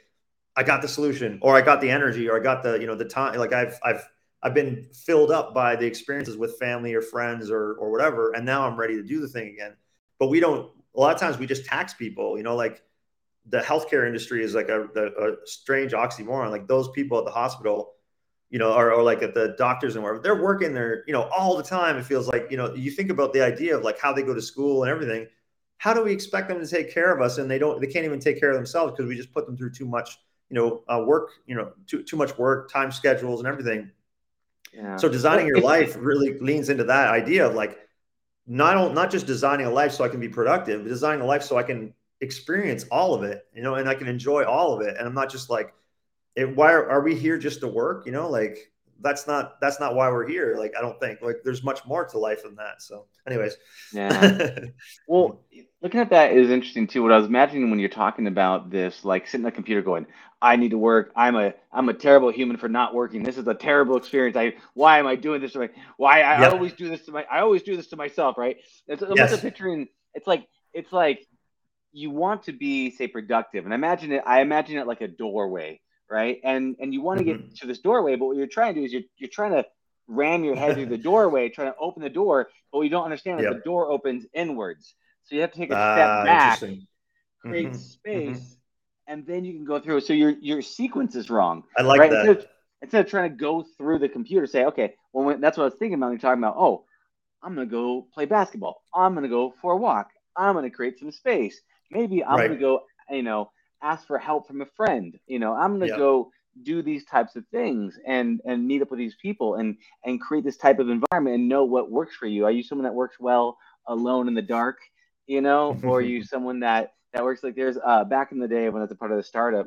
i got the solution or i got the energy or i got the you know the time. Like i've i've i've been filled up by the experiences with family or friends or or whatever and now i'm ready to do the thing again. But we don't a lot of times we just tax people you know like the healthcare industry is like a, a, a strange oxymoron. Like those people at the hospital you know, or, or like at the doctors and wherever they're working there, you know, all the time. It feels like, you know, you think about the idea of like how they go to school and everything. How do we expect them to take care of us? And they don't, they can't even take care of themselves because we just put them through too much, you know, uh, work, you know, too, too much work, time schedules and everything. Yeah. So designing your life really leans into that idea of like, not, not just designing a life so I can be productive, but designing a life so I can experience all of it, you know, and I can enjoy all of it. And I'm not just like, it, why are, are we here just to work? You know, like that's not that's not why we're here. Like I don't think like there's much more to life than that. So, anyways, yeah. well, looking at that is interesting too. What I was imagining when you're talking about this, like sitting at the computer going, "I need to work. I'm a I'm a terrible human for not working. This is a terrible experience. I why am I doing this to my why I. I always do this to my I always do this to myself, right? It's almost yes. picturing. It's like it's like you want to be say productive, and I imagine it. I imagine it like a doorway right? And and you want to get mm-hmm. to this doorway, but what you're trying to do is you're you're trying to ram your head through the doorway, trying to open the door, but what you don't understand that yep. the door opens inwards. So you have to take a step uh, back, create mm-hmm. space, mm-hmm. and then you can go through. So your your sequence is wrong. I like right? that. Instead of, instead of, trying to go through the computer, say, okay, well, when, that's what I was thinking about. You're talking about, oh, I'm gonna go play basketball. I'm gonna go for a walk. I'm gonna create some space. Maybe I'm right. gonna go, you know, ask for help from a friend. You know, I'm gonna go do these types of things and and meet up with these people and and create this type of environment and know what works for you. Are you someone that works well alone in the dark? You know, or are you someone that that works like there's uh back in the day when I was a part of the startup,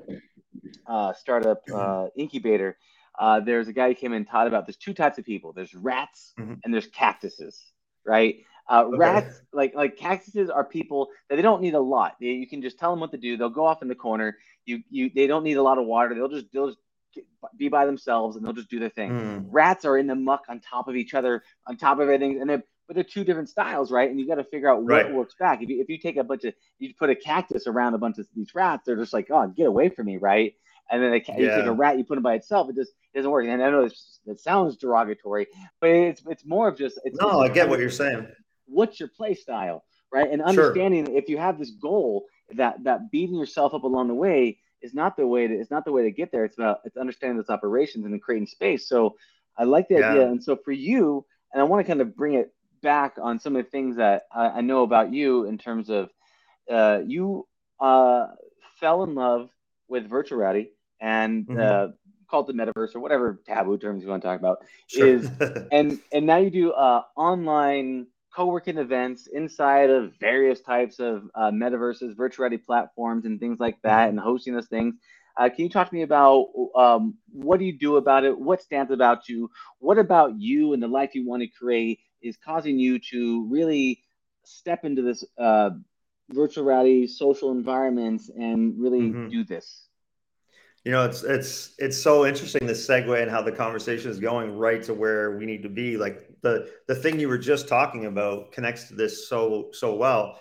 uh, startup uh, incubator, uh, there's a guy who came in and taught about there's two types of people. There's rats mm-hmm. and there's cactuses, right? Uh, okay. Rats, like like cactuses, are people that they don't need a lot. They, you can just tell them what to do. They'll go off in the corner. You you they don't need a lot of water. They'll just they'll just be by themselves and they'll just do their thing. Mm. Rats are in the muck on top of each other, on top of everything, and they're but they're two different styles, right? And you got to figure out what right. works back. If you, if you take a bunch of you put a cactus around a bunch of these rats, they're just like, oh, get away from me, right? And then they, yeah. you take a rat, you put them by itself, it just it doesn't work. And I know it sounds derogatory, but it's it's more of just it's, no. It's I get what you're saying. What's your play style, right? And understanding sure. if you have this goal that that beating yourself up along the way is not the way to it's not the way to get there. It's about it's understanding those operations and then creating space. So I like the yeah. idea. And so for you, and I want to kind of bring it back on some of the things that I, I know about you in terms of uh, you uh, fell in love with virtual reality and mm-hmm. uh, called the metaverse or whatever taboo terms you want to talk about sure. is and and now you do uh, online co-working events inside of various types of uh, metaverses virtual reality platforms and things like that mm-hmm. and hosting those things uh, can you talk to me about um, what do you do about it what stands about you what about you and the life you want to create is causing you to really step into this uh, virtual reality social environments and really mm-hmm. do this you know it's it's it's so interesting the segue and how the conversation is going right to where we need to be like the the thing you were just talking about connects to this so so well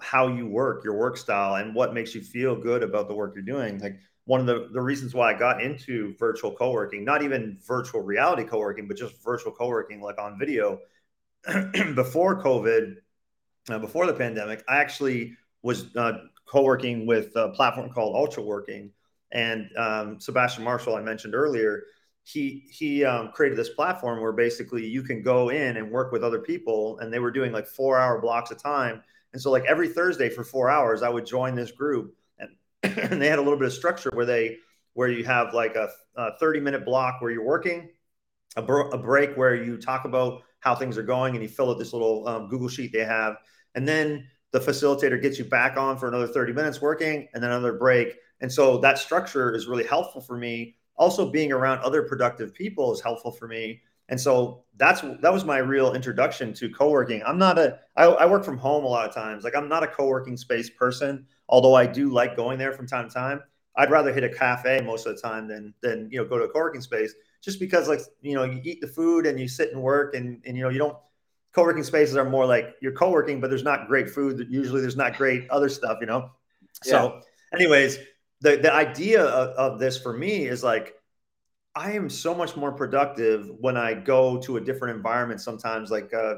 how you work your work style and what makes you feel good about the work you're doing like one of the, the reasons why I got into virtual co-working, not even virtual reality co-working, but just virtual co-working like on video before COVID, uh, before the pandemic, I actually was uh, co-working with a platform called Ultraworking. And um, Sebastian Marshall, I mentioned earlier, he he um, created this platform where basically you can go in and work with other people, and they were doing like four hour blocks of time. And so like every Thursday for four hours, I would join this group and they had a little bit of structure where they where you have like a, a 30 minute block where you're working, a, br- a, break where you talk about how things are going and you fill out this little um, Google sheet they have, and then the facilitator gets you back on for another 30 minutes working and then another break. And so that structure is really helpful for me. Also, being around other productive people is helpful for me. And so that's that was my real introduction to co-working. I'm not a I, I work from home a lot of times. Like I'm not a co-working space person although I do like going there from time to time, I'd rather hit a cafe most of the time than than you know go to a co-working space just because like you know you eat the food and you sit and work and and you know you don't co-working spaces are more like you're co-working but there's not great food usually there's not great other stuff you know yeah. so anyways the the idea of, of this for me is like I am so much more productive when I go to a different environment sometimes like uh,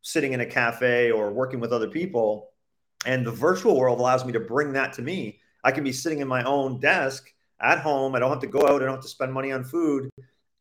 sitting in a cafe or working with other people and the virtual world allows me to bring that to me. I can be sitting in my own desk at home. I don't have to go out. I don't have to spend money on food.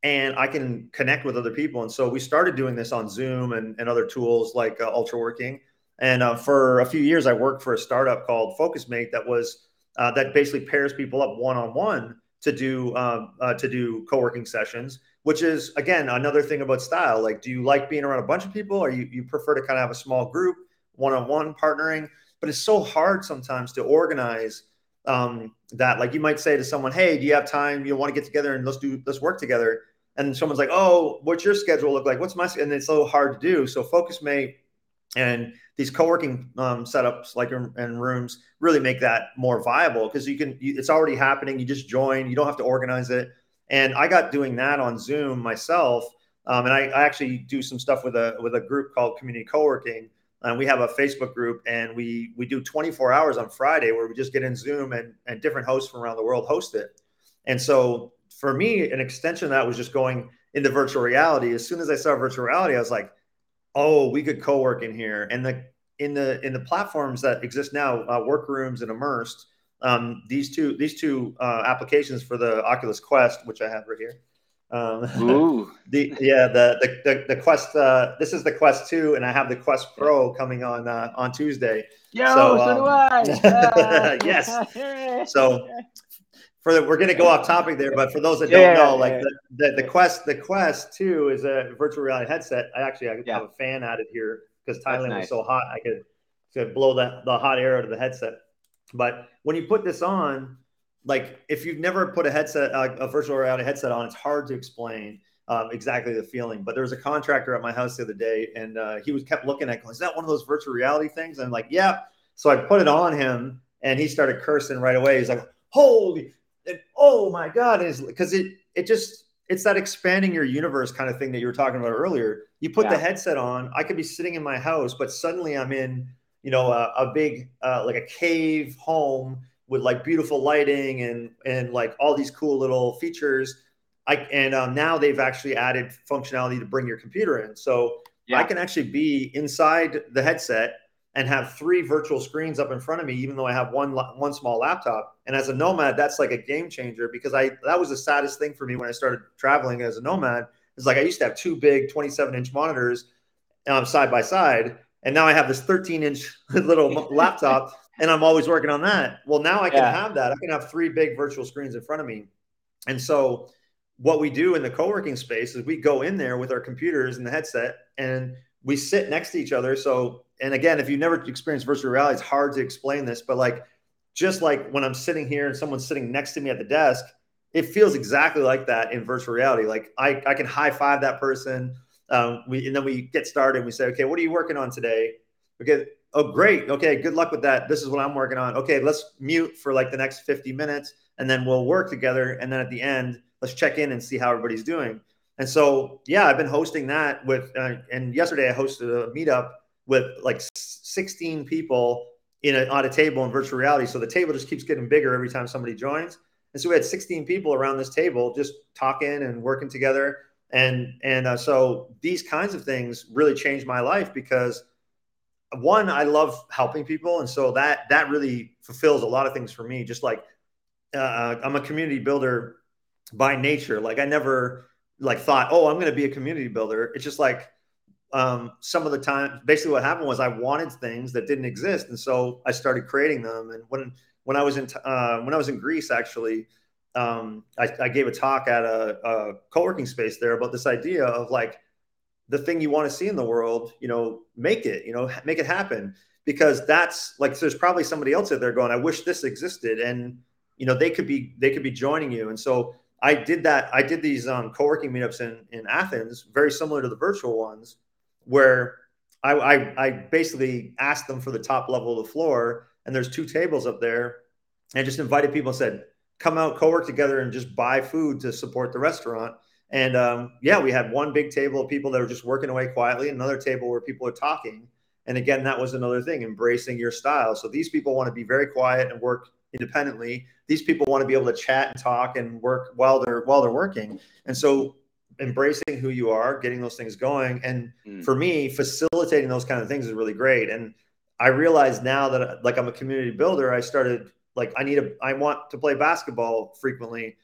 And I can connect with other people. And so we started doing this on Zoom and, and other tools like uh, Ultraworking. And uh, for a few years, I worked for a startup called FocusMate that was uh, that basically pairs people up one on one to do um, uh, to do co-working sessions. Which is again another thing about style. Like, do you like being around a bunch of people, or you you prefer to kind of have a small group, one on one partnering? but it's so hard sometimes to organize um, that. Like you might say to someone, "Hey, do you have time? You want to get together and let's do let's work together." And someone's like, "Oh, what's your schedule look like? What's my?" And it's so hard to do. So FocusMate and these co-working um, setups like in, rooms really make that more viable because you can you, it's already happening you just join you don't have to organize it and i got doing that on zoom myself um, and I, I, actually do some stuff with a with a group called community co-working and we have a Facebook group, and we we do 24 hours on Friday where we just get in Zoom and and different hosts from around the world host it. And so for me, an extension of that was just going into virtual reality. As soon as I saw virtual reality, I was like, oh, we could co-work in here. And the in the in the platforms that exist now, uh, Workrooms and Immersed, um, these two these two uh, applications for the Oculus Quest, which I have right here. Um, the yeah the the the, the Quest uh, this is the Quest two and I have the Quest Pro coming on uh, on Tuesday. Yo, so, so um, do I. yes. So for the, we're going to go off topic there, but for those that don't yeah, know, like yeah. the, the, the Quest the Quest two is a virtual reality headset. I actually I yeah. have a fan added here because Thailand nice. was so hot. I could could blow that the hot air out of the headset. But when you put this on, like if you've never put a headset, uh, a virtual reality headset on, it's hard to explain um, exactly the feeling. But there was a contractor at my house the other day, and uh, he was kept looking at, "Is that one of those virtual reality things?" And I'm like, "Yeah." So I put it on him, and he started cursing right away. He's like, "Holy, oh my god!" Because it it just it's that expanding your universe kind of thing that you were talking about earlier. You put yeah. the headset on. I could be sitting in my house, but suddenly I'm in, you know, a, a big uh, like a cave home with like beautiful lighting and and like all these cool little features. I and um, now they've actually added functionality to bring your computer in, so yeah. I can actually be inside the headset and have three virtual screens up in front of me, even though I have one one small laptop. And as a nomad, that's like a game changer because I that was the saddest thing for me when I started traveling as a nomad. It's like I used to have two big 27 inch monitors um, side by side, and now I have this 13 inch little laptop and I'm always working on that. Well, now I can yeah. have that. I can have three big virtual screens in front of me. And so what we do in the co-working space is we go in there with our computers and the headset and we sit next to each other. So, and again, if you've never experienced virtual reality, it's hard to explain this, but like just like when I'm sitting here and someone's sitting next to me at the desk, it feels exactly like that in virtual reality. Like I, I can high five that person. Um, we, and then we get started and we say, okay, what are you working on today? Okay, oh great okay good luck with that this is what i'm working on okay let's mute for like the next 50 minutes and then we'll work together and then at the end let's check in and see how everybody's doing and so yeah i've been hosting that with uh, and yesterday i hosted a meetup with like 16 people in a, on a table in virtual reality so the table just keeps getting bigger every time somebody joins and so we had 16 people around this table just talking and working together and and uh, so these kinds of things really changed my life because one, I love helping people, and so that that really fulfills a lot of things for me. Just like uh, uh I'm a community builder by nature. Like I never like thought, oh, I'm going to be a community builder. It's just like um, some of the time, basically, what happened was I wanted things that didn't exist, and so I started creating them. And when when I was in uh, when I was in Greece, actually, um, I, I, gave a talk at a, a co-working space there about this idea of like the thing you want to see in the world, you know, make it, you know, make it happen because that's like there's probably somebody else out there going, I wish this existed, and you know they could be they could be joining you. And so I did that. I did these um, co-working meetups in in Athens, very similar to the virtual ones, where I, I, I basically asked them for the top level of the floor, and there's two tables up there, and just invited people and said, come out, co-work together, and just buy food to support the restaurant and um, yeah, we had one big table of people that were just working away quietly, another table where people are talking. And again, that was another thing, embracing your style. So these people want to be very quiet and work independently. These people want to be able to chat and talk and work while they're while they're working. And so embracing who you are, getting those things going. And mm. for me, facilitating those kind of things is really great. And I realize now that like I'm a community builder, I started like I need a I want to play basketball frequently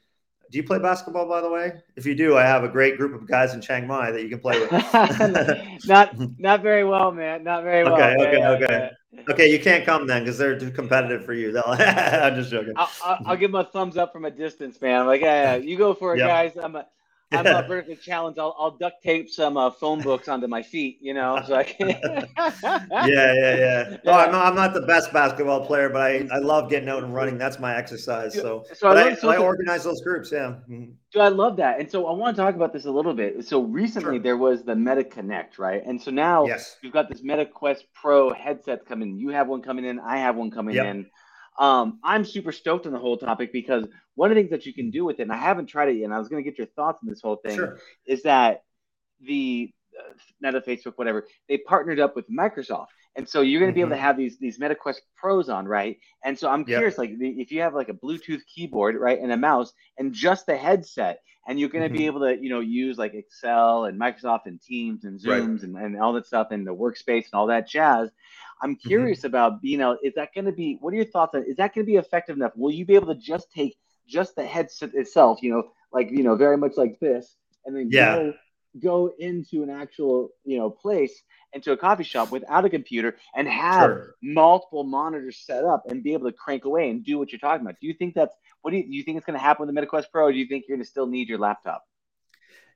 do you play basketball, by the way? If you do, I have a great group of guys in Chiang Mai that you can play with. not, not very well, man. Not very well. Okay, okay, okay. Okay, you can't come then because they're too competitive for you. I'm just joking. I'll, I'll, I'll, give them a thumbs up from a distance, man. I'm like, yeah, yeah you go for it, yep. guys. I'm a, I'm a vertical challenge. I'll, I'll duct tape some uh, phone books onto my feet, you know, so I can. yeah, yeah, yeah. Oh, I'm not, I'm not the best basketball player, but I, I love getting out and running. That's my exercise. So, so I, I, so I, organize those groups. Yeah. Mm-hmm. I love that. And so I want to talk about this a little bit. So recently sure. there was the Meta Connect, right? And so now yes. we've got this Meta Quest Pro headset coming. You have one coming in. I have one coming yep. in. Um, I'm super stoked on the whole topic because one of the things that you can do with it, and I haven't tried it yet, and I was going to get your thoughts on this whole thing, sure. is that the uh, Meta, Facebook, whatever, they partnered up with Microsoft, and so you're going to mm-hmm. be able to mm-hmm. have these these MetaQuest Pros on, right? And so I'm curious, yep. like the, if you have like a Bluetooth keyboard, right, and a mouse, and just the headset, and you're going to mm-hmm. be able to, you know, use like Excel and Microsoft and Teams and Zooms right. and, and all that stuff and the workspace and all that jazz. I'm mm-hmm. curious mm-hmm. about being able, is that going to be, what are your thoughts on, is that going to be effective enough? Will you be able to just take just the headset itself, you know, like, you know, very much like this, and then yeah. go, go into an actual, you know, place, into a coffee shop without a computer and have sure. multiple monitors set up and be able to crank away and do what you're talking about. Do you think that's, what do you, do you think it's going to happen with the MetaQuest Pro? Or do you think you're going to still need your laptop?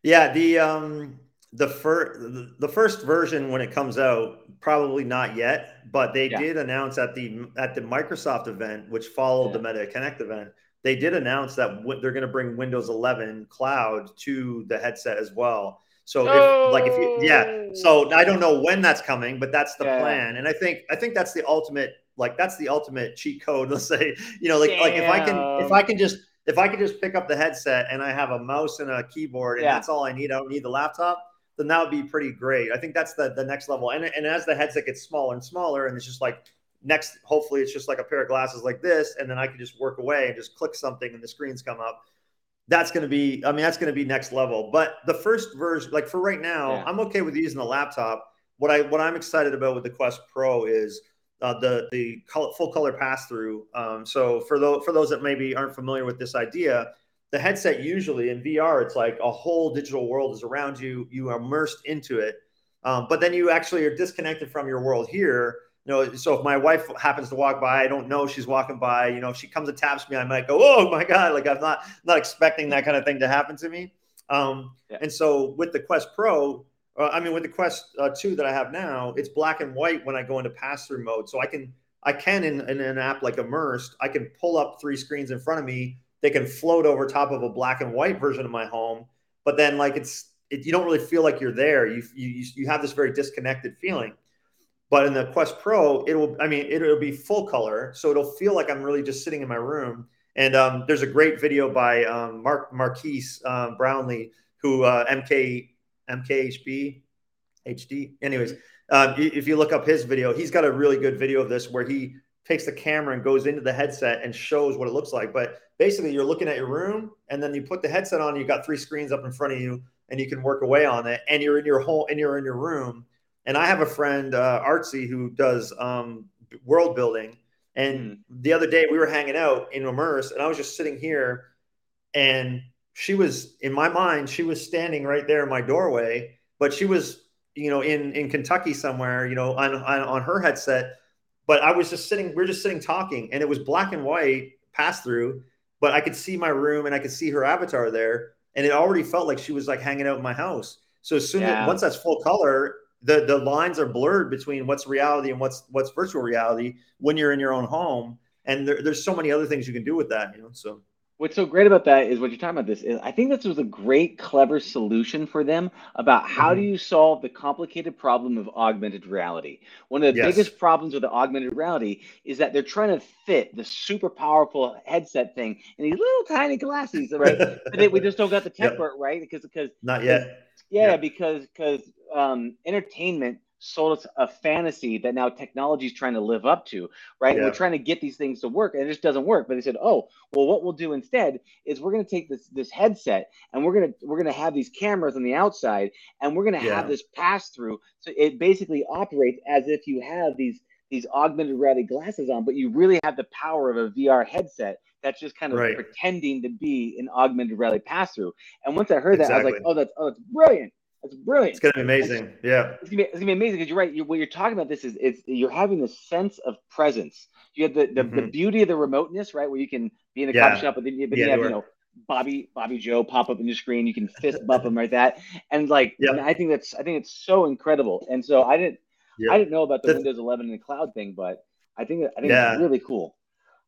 Yeah, the, um, the first the first version when it comes out probably not yet but they yeah. did announce at the at the microsoft event which followed yeah. the meta connect event they did announce that w- they're going to bring Windows 11 Cloud to the headset as well. So if like if you yeah, so oh. I don't know when that's coming, but that's the yeah. plan. And I think I think that's the ultimate like that's the ultimate cheat code. Let's say you know like Damn. like if I can if I can just if I can just pick up the headset and I have a mouse and a keyboard and that's all I need, I don't need the laptop. Then that would be pretty great. I think that's the the next level. And and as the headset gets smaller and smaller, and it's just like next, hopefully it's just like a pair of glasses like this, and then I can just work away and just click something and the screens come up. That's going to be, I mean, that's going to be next level. But the first version, like for right now, yeah. I'm okay with using the laptop. What I what I'm excited about with the Quest Pro is uh, the the color, full color pass through. Um, so for those for those that maybe aren't familiar with this idea, the headset usually in VR, it's like a whole digital world is around you. You are immersed into it, um, but then you actually are disconnected from your world here you know, so if my wife happens to walk by, I don't know she's walking by. You know, if she comes and taps me, I might go, "Oh my god!" Like I'm not not expecting that kind of thing to happen to me. Um, yeah. And so with the Quest Pro, uh, I mean, with the Quest uh, Two that I have now, it's black and white when I go into pass through mode. So I can I can in, in an app like Immersed, I can pull up three screens in front of me. They can float over top of a black and white version of my home, but then like it's it, you don't really feel like you're there. You you you have this very disconnected feeling. But in the Quest Pro, it'll, I mean, it'll be full color. So it'll feel like I'm really just sitting in my room. And um, there's a great video by um, Mark Marques um, Brownlee, who uh, MK, MKHB, HD. Anyways, um, if you look up his video, he's got a really good video of this where he takes the camera and goes into the headset and shows what it looks like. But basically, you're looking at your room, and then you put the headset on. You've got three screens up in front of you, and you can work away on it. And you're in your home, and you're in your room and I have a friend, uh, Artsy, who does um, world building. And mm. the other day we were hanging out in Immerse, and I was just sitting here, and she was in my mind, she was standing right there in my doorway, but she was, you know, in in Kentucky somewhere, you know, on on, on her headset. But I was just sitting, we are just sitting talking, and it was black and white pass through, but I could see my room and I could see her avatar there, and it already felt like she was like hanging out in my house. So as soon yeah. as once that's full color, the the lines are blurred between what's reality and what's what's virtual reality when you're in your own home and there, there's so many other things you can do with that you know so what's so great about that is what you're talking about this is i think this was a great clever solution for them about how mm-hmm. do you solve the complicated problem of augmented reality one of the yes. biggest problems with the augmented reality is that they're trying to fit the super powerful headset thing in these little tiny glasses right they, we just don't got the tech yep. right because because not yet yeah, yeah. because because um, entertainment sold us a fantasy that now technology is trying to live up to, right? Yeah. we're trying to get these things to work, and it just doesn't work. But they said, "Oh, well, what we'll do instead is we're going to take this this headset and we're going to we're going to have these cameras on the outside, and we're going to yeah. have this pass through, so it basically operates as if you have these these augmented reality glasses on, but you really have the power of a VR headset." That's just kind of right. pretending to be an augmented reality pass through. And once I heard exactly. that, I was like, "Oh, that's oh, that's brilliant." It's brilliant. It's gonna be amazing. It's, yeah. It's gonna be, it's gonna be amazing because you're right. You're, what you're talking about this is it's you're having the sense of presence. You have the the, mm-hmm. the beauty of the remoteness, right? Where you can be in a yeah. coffee shop, but then you, but yeah, you have you know Bobby Bobby Joe pop up in your screen. You can fist bump them like that, and like yep. I think that's I think it's so incredible. And so I didn't yep. I didn't know about the that's, Windows 11 and the cloud thing, but I think I think yeah. it's really cool.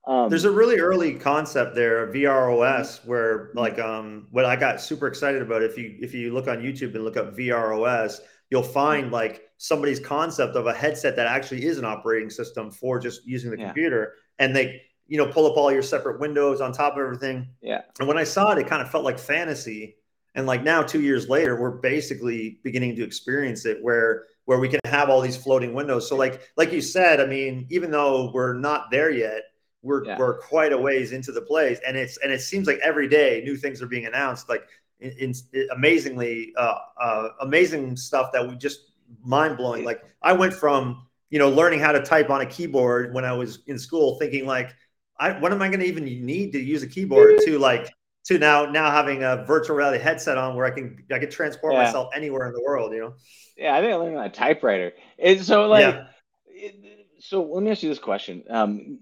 Um, There's a really early concept there, VROS, where like um, what I got super excited about. If you if you look on YouTube and look up VROS, you'll find like somebody's concept of a headset that actually is an operating system for just using the yeah. computer, and they you know pull up all your separate windows on top of everything. Yeah. And when I saw it, it kind of felt like fantasy. And like now, two years later, we're basically beginning to experience it where where we can have all these floating windows. So like like you said, I mean, even though we're not there yet we're yeah. we're quite a ways into the place, and it's and it seems like every day new things are being announced, like in, in amazingly uh, uh, amazing stuff that we just mind blowing. Like I went from you know learning how to type on a keyboard when I was in school, thinking like, I what am I going to even need to use a keyboard to like to now now having a virtual reality headset on where I can I can transport yeah. myself anywhere in the world, you know. Yeah, I think I learned on a typewriter. And so like. Yeah. It, so let me ask you this question. Um,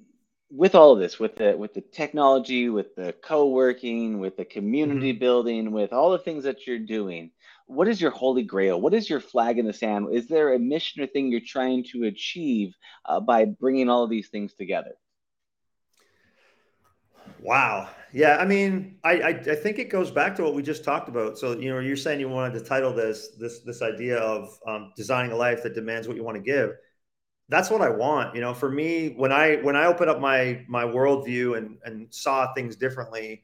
with all of this, with the with the technology, with the co-working, with the community mm-hmm. building, with all the things that you're doing, what is your holy grail? What is your flag in the sand? Is there a mission or thing you're trying to achieve uh, by bringing all of these things together? Wow. Yeah. I mean, I, I, I think it goes back to what we just talked about. So you know, you're saying you wanted to title this this this idea of um, designing a life that demands what you want to give. That's what I want. You know, for me, when I when I open up my my worldview and and saw things differently,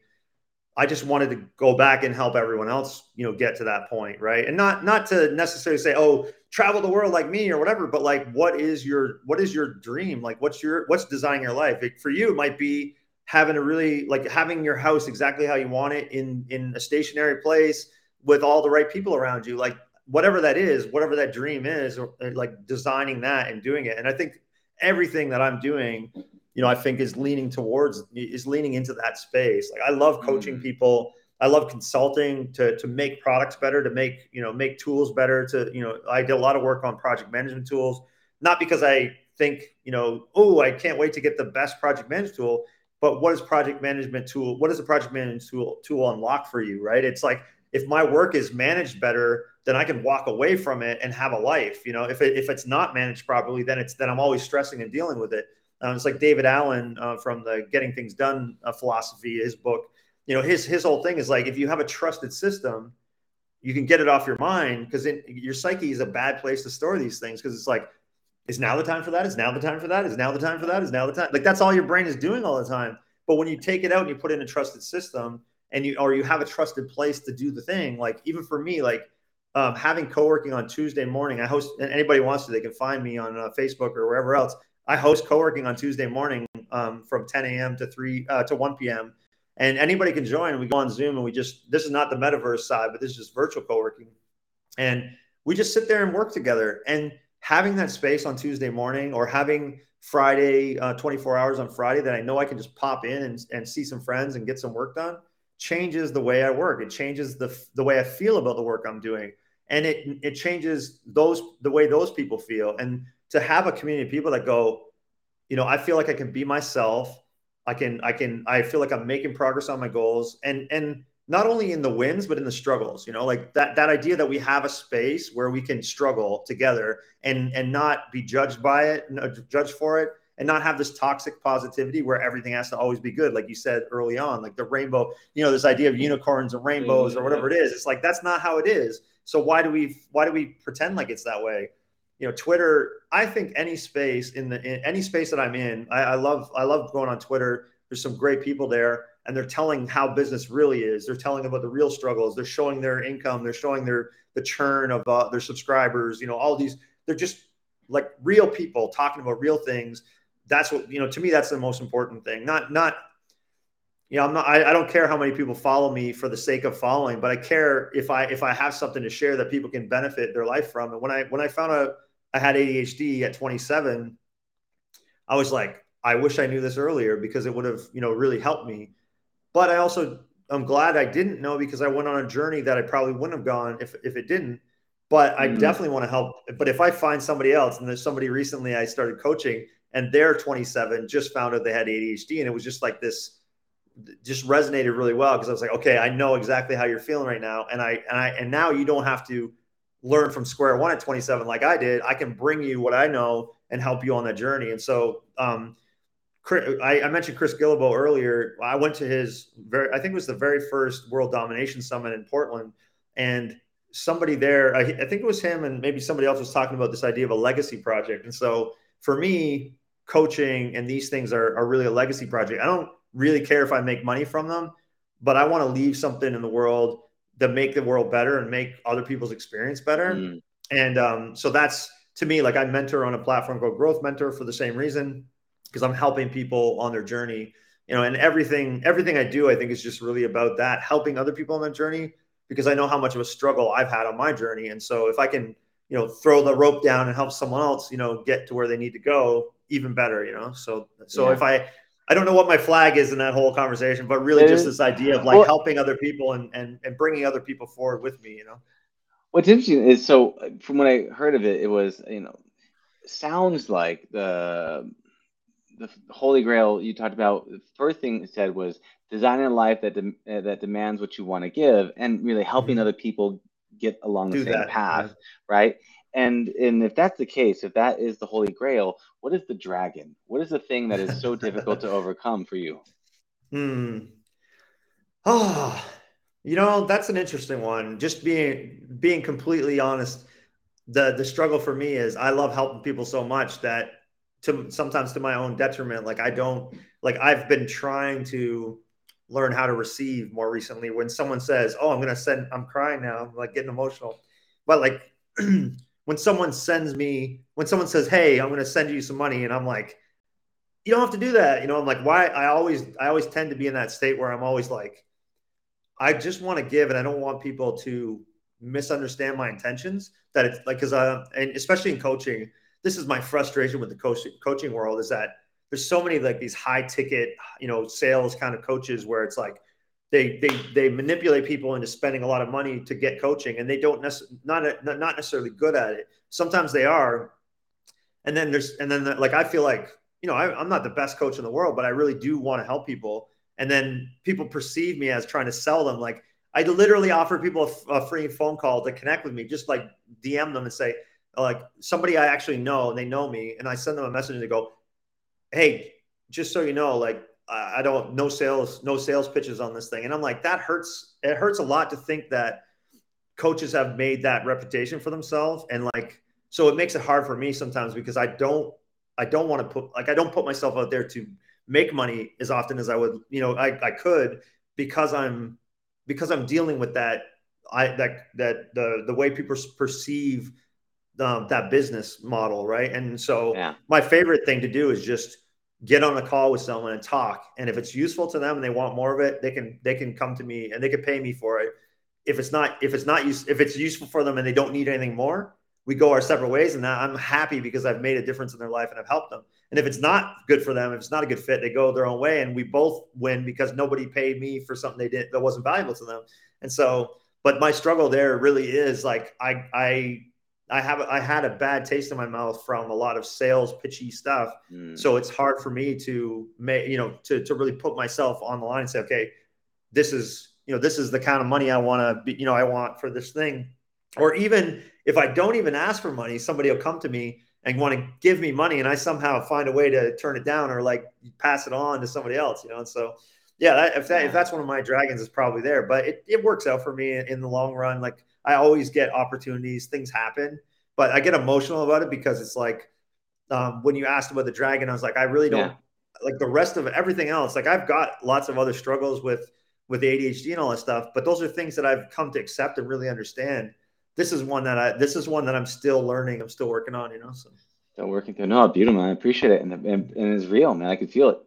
I just wanted to go back and help everyone else, you know, get to that point, right? And not not to necessarily say, "Oh, travel the world like me" or whatever, but like, what is your what is your dream? Like, what's your what's designing your life? It, for you, it might be having a really like having your house exactly how you want it in in a stationary place with all the right people around you, like whatever that is, whatever that dream is, or like designing that and doing it. And I think everything that I'm doing you know, I think is leaning towards is leaning into that space. Like I love coaching mm. people. I love consulting to to make products better, to make you know make tools better. To you know, I did a lot of work on project management tools, not because I think you know, oh, I can't wait to get the best project management tool, but what is project management tool? What does a project management tool tool unlock for you? Right? It's like if my work is managed better, then I can walk away from it and have a life. You know, if it, if it's not managed properly, then it's then I'm always stressing and dealing with it. Um, it's like David Allen uh, from the Getting Things Done uh, philosophy, his book. You know, his his whole thing is like if you have a trusted system, you can get it off your mind because your psyche is a bad place to store these things because it's like, is now the time for that? Is now the time for that? Is now the time for that? Is now the time? Like that's all your brain is doing all the time. But when you take it out and you put it in a trusted system, and you or you have a trusted place to do the thing, like even for me, like um, having co-working on Tuesday morning, I host. And anybody wants to, they can find me on uh, Facebook or wherever else. I host co-working on Tuesday morning um, from 10 a.m. to 3 uh, to 1 p.m. And anybody can join. We go on Zoom and we just this is not the metaverse side, but this is just virtual co-working. And we just sit there and work together. And having that space on Tuesday morning or having Friday, uh, 24 hours on Friday that I know I can just pop in and, and see some friends and get some work done changes the way I work. It changes the the way I feel about the work I'm doing. And it it changes those the way those people feel. And to have a community of people that go, you know, I feel like I can be myself. I can, I can, I feel like I'm making progress on my goals and, and not only in the wins, but in the struggles, you know, like that, that idea that we have a space where we can struggle together and, and not be judged by it, judged for it and not have this toxic positivity where everything has to always be good. Like you said early on, like the rainbow, you know, this idea of unicorns and rainbows or whatever it is. It's like, that's not how it is. So why do we, why do we pretend like it's that way? you know twitter i think any space in the in any space that i'm in I, I, love i love going on twitter there's some great people there and they're telling how business really is they're telling about the real struggles they're showing their income they're showing their the churn of uh, their subscribers you know all these they're just like real people talking about real things that's what you know to me that's the most important thing not not you know i'm not I, I don't care how many people follow me for the sake of following but i care if i if i have something to share that people can benefit their life from and when i when i found out I had ADHD at 27, I was like, I wish I knew this earlier because it would have, you know, really helped me. But I also I'm glad I didn't know because I went on a journey that I probably wouldn't have gone if if it didn't. But I mm-hmm. definitely want to help. But if I find somebody else, and there's somebody recently I started coaching, and they're 27, just found out they had ADHD, and it was just like this, just resonated really well because I was like, okay, I know exactly how you're feeling right now, and I and I and now you don't have to learn from square one at 27 like I did, I can bring you what I know and help you on that journey. And so, um, I, I, mentioned Chris Guillebeau earlier. I went to his very, I think it was the very first World Domination Summit in Portland, and somebody there, I, I think it was him, and maybe somebody else was talking about this idea of a legacy project. And so, for me, coaching and these things are, are really a legacy project. I don't really care if I make money from them, but I want to leave something in the world to make the world better and make other people's experience better. Mm. And um, so that's to me, like I mentor on a platform called Growth Mentor for the same reason, because I'm helping people on their journey. You know, and everything, everything I do, I think is just really about that, helping other people on their journey, because I know how much of a struggle I've had on my journey. And so if I can, you know, throw the rope down and help someone else, you know, get to where they need to go, even better, you know. So so yeah. if I I don't know what my flag is in that whole conversation, but really just this idea of like well, helping other people and, and and bringing other people forward with me, you know. What's interesting is so from when I heard of it, it was you know sounds like the the holy grail you talked about. The first thing it said was designing a life that de- that demands what you want to give, and really helping mm-hmm. other people get along the Do same that, path, yeah. right? And and if that's the case, if that is the holy grail, what is the dragon? What is the thing that is so difficult to overcome for you? Hmm. Oh, you know, that's an interesting one. Just being being completely honest, the the struggle for me is I love helping people so much that to sometimes to my own detriment. Like I don't like I've been trying to learn how to receive more recently. When someone says, "Oh, I'm gonna send," I'm crying now. I'm like getting emotional. But like when someone sends me, when someone says, "Hey, I'm gonna send you some money," and I'm like, "You don't have to do that," you know. I'm like, why? I always I always tend to be in that state where I'm always like, I just want to give, and I don't want people to misunderstand my intentions. That it's like because uh, and especially in coaching this is my frustration with the coaching coaching world is that there's so many like these high ticket, you know, sales kind of coaches where it's like they they they manipulate people into spending a lot of money to get coaching, and they don't necessarily not not necessarily good at it. Sometimes they are, and then there's and then the, like I feel like you know I, I'm not the best coach in the world, but I really do want to help people, and then people perceive me as trying to sell them. Like I literally offer people a, a free phone call to connect with me, just like DM them and say like somebody I actually know and they know me, and I send them a message and they go, "Hey, just so you know, like I don't no sales no sales pitches on this thing," and I'm like, that hurts. It hurts a lot to think that coaches have made that reputation for themselves, and like so it makes it hard for me sometimes because I don't I don't want to put like I don't put myself out there to make money as often as I would you know I I could because I'm because I'm dealing with that I that that the the way people perceive um, that business model, right? And so yeah. my favorite thing to do is just get on a call with someone and talk. And if it's useful to them and they want more of it, they can they can come to me and they can pay me for it. If it's not if it's not use if it's useful for them and they don't need anything more, we go our separate ways. And I'm happy because I've made a difference in their life and I've helped them. And if it's not good for them, if it's not a good fit, they go their own way, and we both win because nobody paid me for something they did that wasn't valuable to them. And so, but my struggle there really is like I I I have I had a bad taste in my mouth from a lot of sales pitchy stuff. Mm. So it's hard for me to make you know to to really put myself on the line and say, okay, this is you know this is the kind of money I want to be you know I want for this thing. Or even if I don't even ask for money, somebody will come to me and want to give me money, and I somehow find a way to turn it down or like pass it on to somebody else. You know, and so yeah, that, if that if that's one of my dragons, is probably there. But it, it works out for me in the long run. Like I always get opportunities, things happen, but I get emotional about it because it's like um, when you asked about the dragon, I was like, I really don't yeah. like the rest of everything else. Like I've got lots of other struggles with with ADHD and all that stuff, but those are things that I've come to accept and really understand. This is one that I this is one that I'm still learning. I'm still working on, you know. So still working through. No, beautiful, man. I appreciate it, and, and, and it's real, man. I can feel it.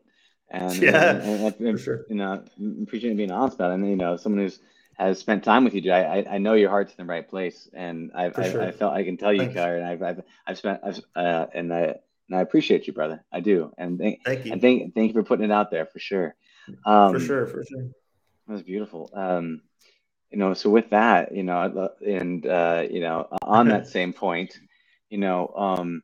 And yeah, and, and, and sure. you know, appreciate being honest about it. And you know, someone who's has spent time with you, dude, I, I know your heart's in the right place, and I've, I, sure. I, felt I can tell you, Thanks. and I've, I've, I've spent, I've, uh, and I, and I appreciate you, brother. I do, and thank, thank you, and thank, thank you for putting it out there for sure. Um, for sure, for sure. That was beautiful. Um, you know, so with that, you know, and uh, you know, on that same point, you know, um,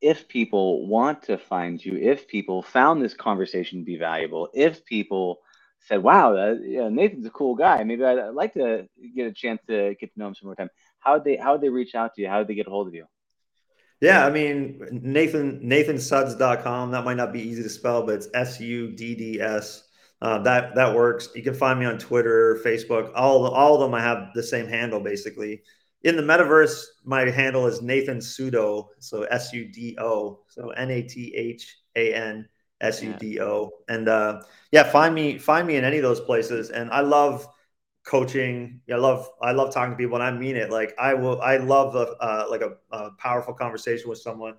if people want to find you, if people found this conversation to be valuable, if people said, "Wow, uh, yeah, Nathan's a cool guy. Maybe I'd, I'd, like to get a chance to get to know him some more time." How would they How would they reach out to you? How did they get a hold of you? Yeah, I mean Nathan NathanSudds.com. That might not be easy to spell, but it's S U D D S. Uh, that that works. You can find me on Twitter, Facebook. All all of them I have the same handle basically. In the metaverse, my handle is Nathan Sudo, so S U D O, so N A T H A N S U D O. And uh, yeah, find me find me in any of those places. And I love coaching. I love I love talking to people, and I mean it. Like I will, I love a, uh, like a, a, powerful conversation with someone.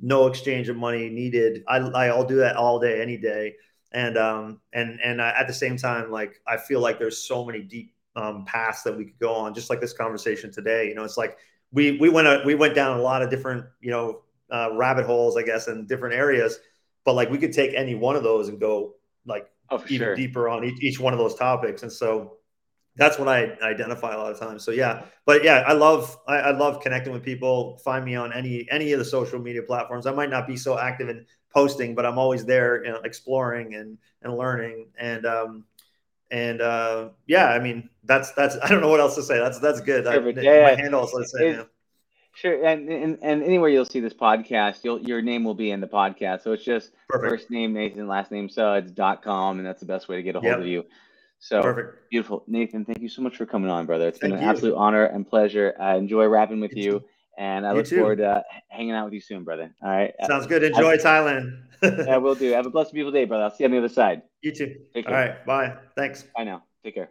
No exchange of money needed. I I'll do that all day, any day. And um and and I, at the same time, like I feel like there's so many deep um, paths that we could go on, just like this conversation today. You know, it's like we we went a, we went down a lot of different you know uh, rabbit holes, I guess, in different areas but like we could take any one of those and go like oh, even sure. deeper on each, each one of those topics. And so that's what I identify a lot of times. So yeah, but yeah, I love I, I, love connecting with people. Find me on any any of the social media platforms. I might not be so active in posting, but I'm always there, you know, exploring and and learning. And um and uh yeah, I mean that's that's I don't know what else to say. That's that's good. I, yeah. my handle is. Sure, and, and and anywhere you'll see this podcast, you'll your name will be in the podcast. So it's just Perfect. first name Nathan, last name Sudds.com, and that's the best way to get a hold yep. of you. So Perfect. beautiful, Nathan. Thank you so much for coming on, brother. It's been an you. absolute honor and pleasure. I enjoy rapping with you, you and I you look too. forward to hanging out with you soon, brother. All right. Uh, Sounds good. Enjoy have, Thailand. yeah, we'll do. Have a blessed, beautiful day, brother. I'll see you on the other side. You too. All right. Bye. Thanks. Bye now. Take care.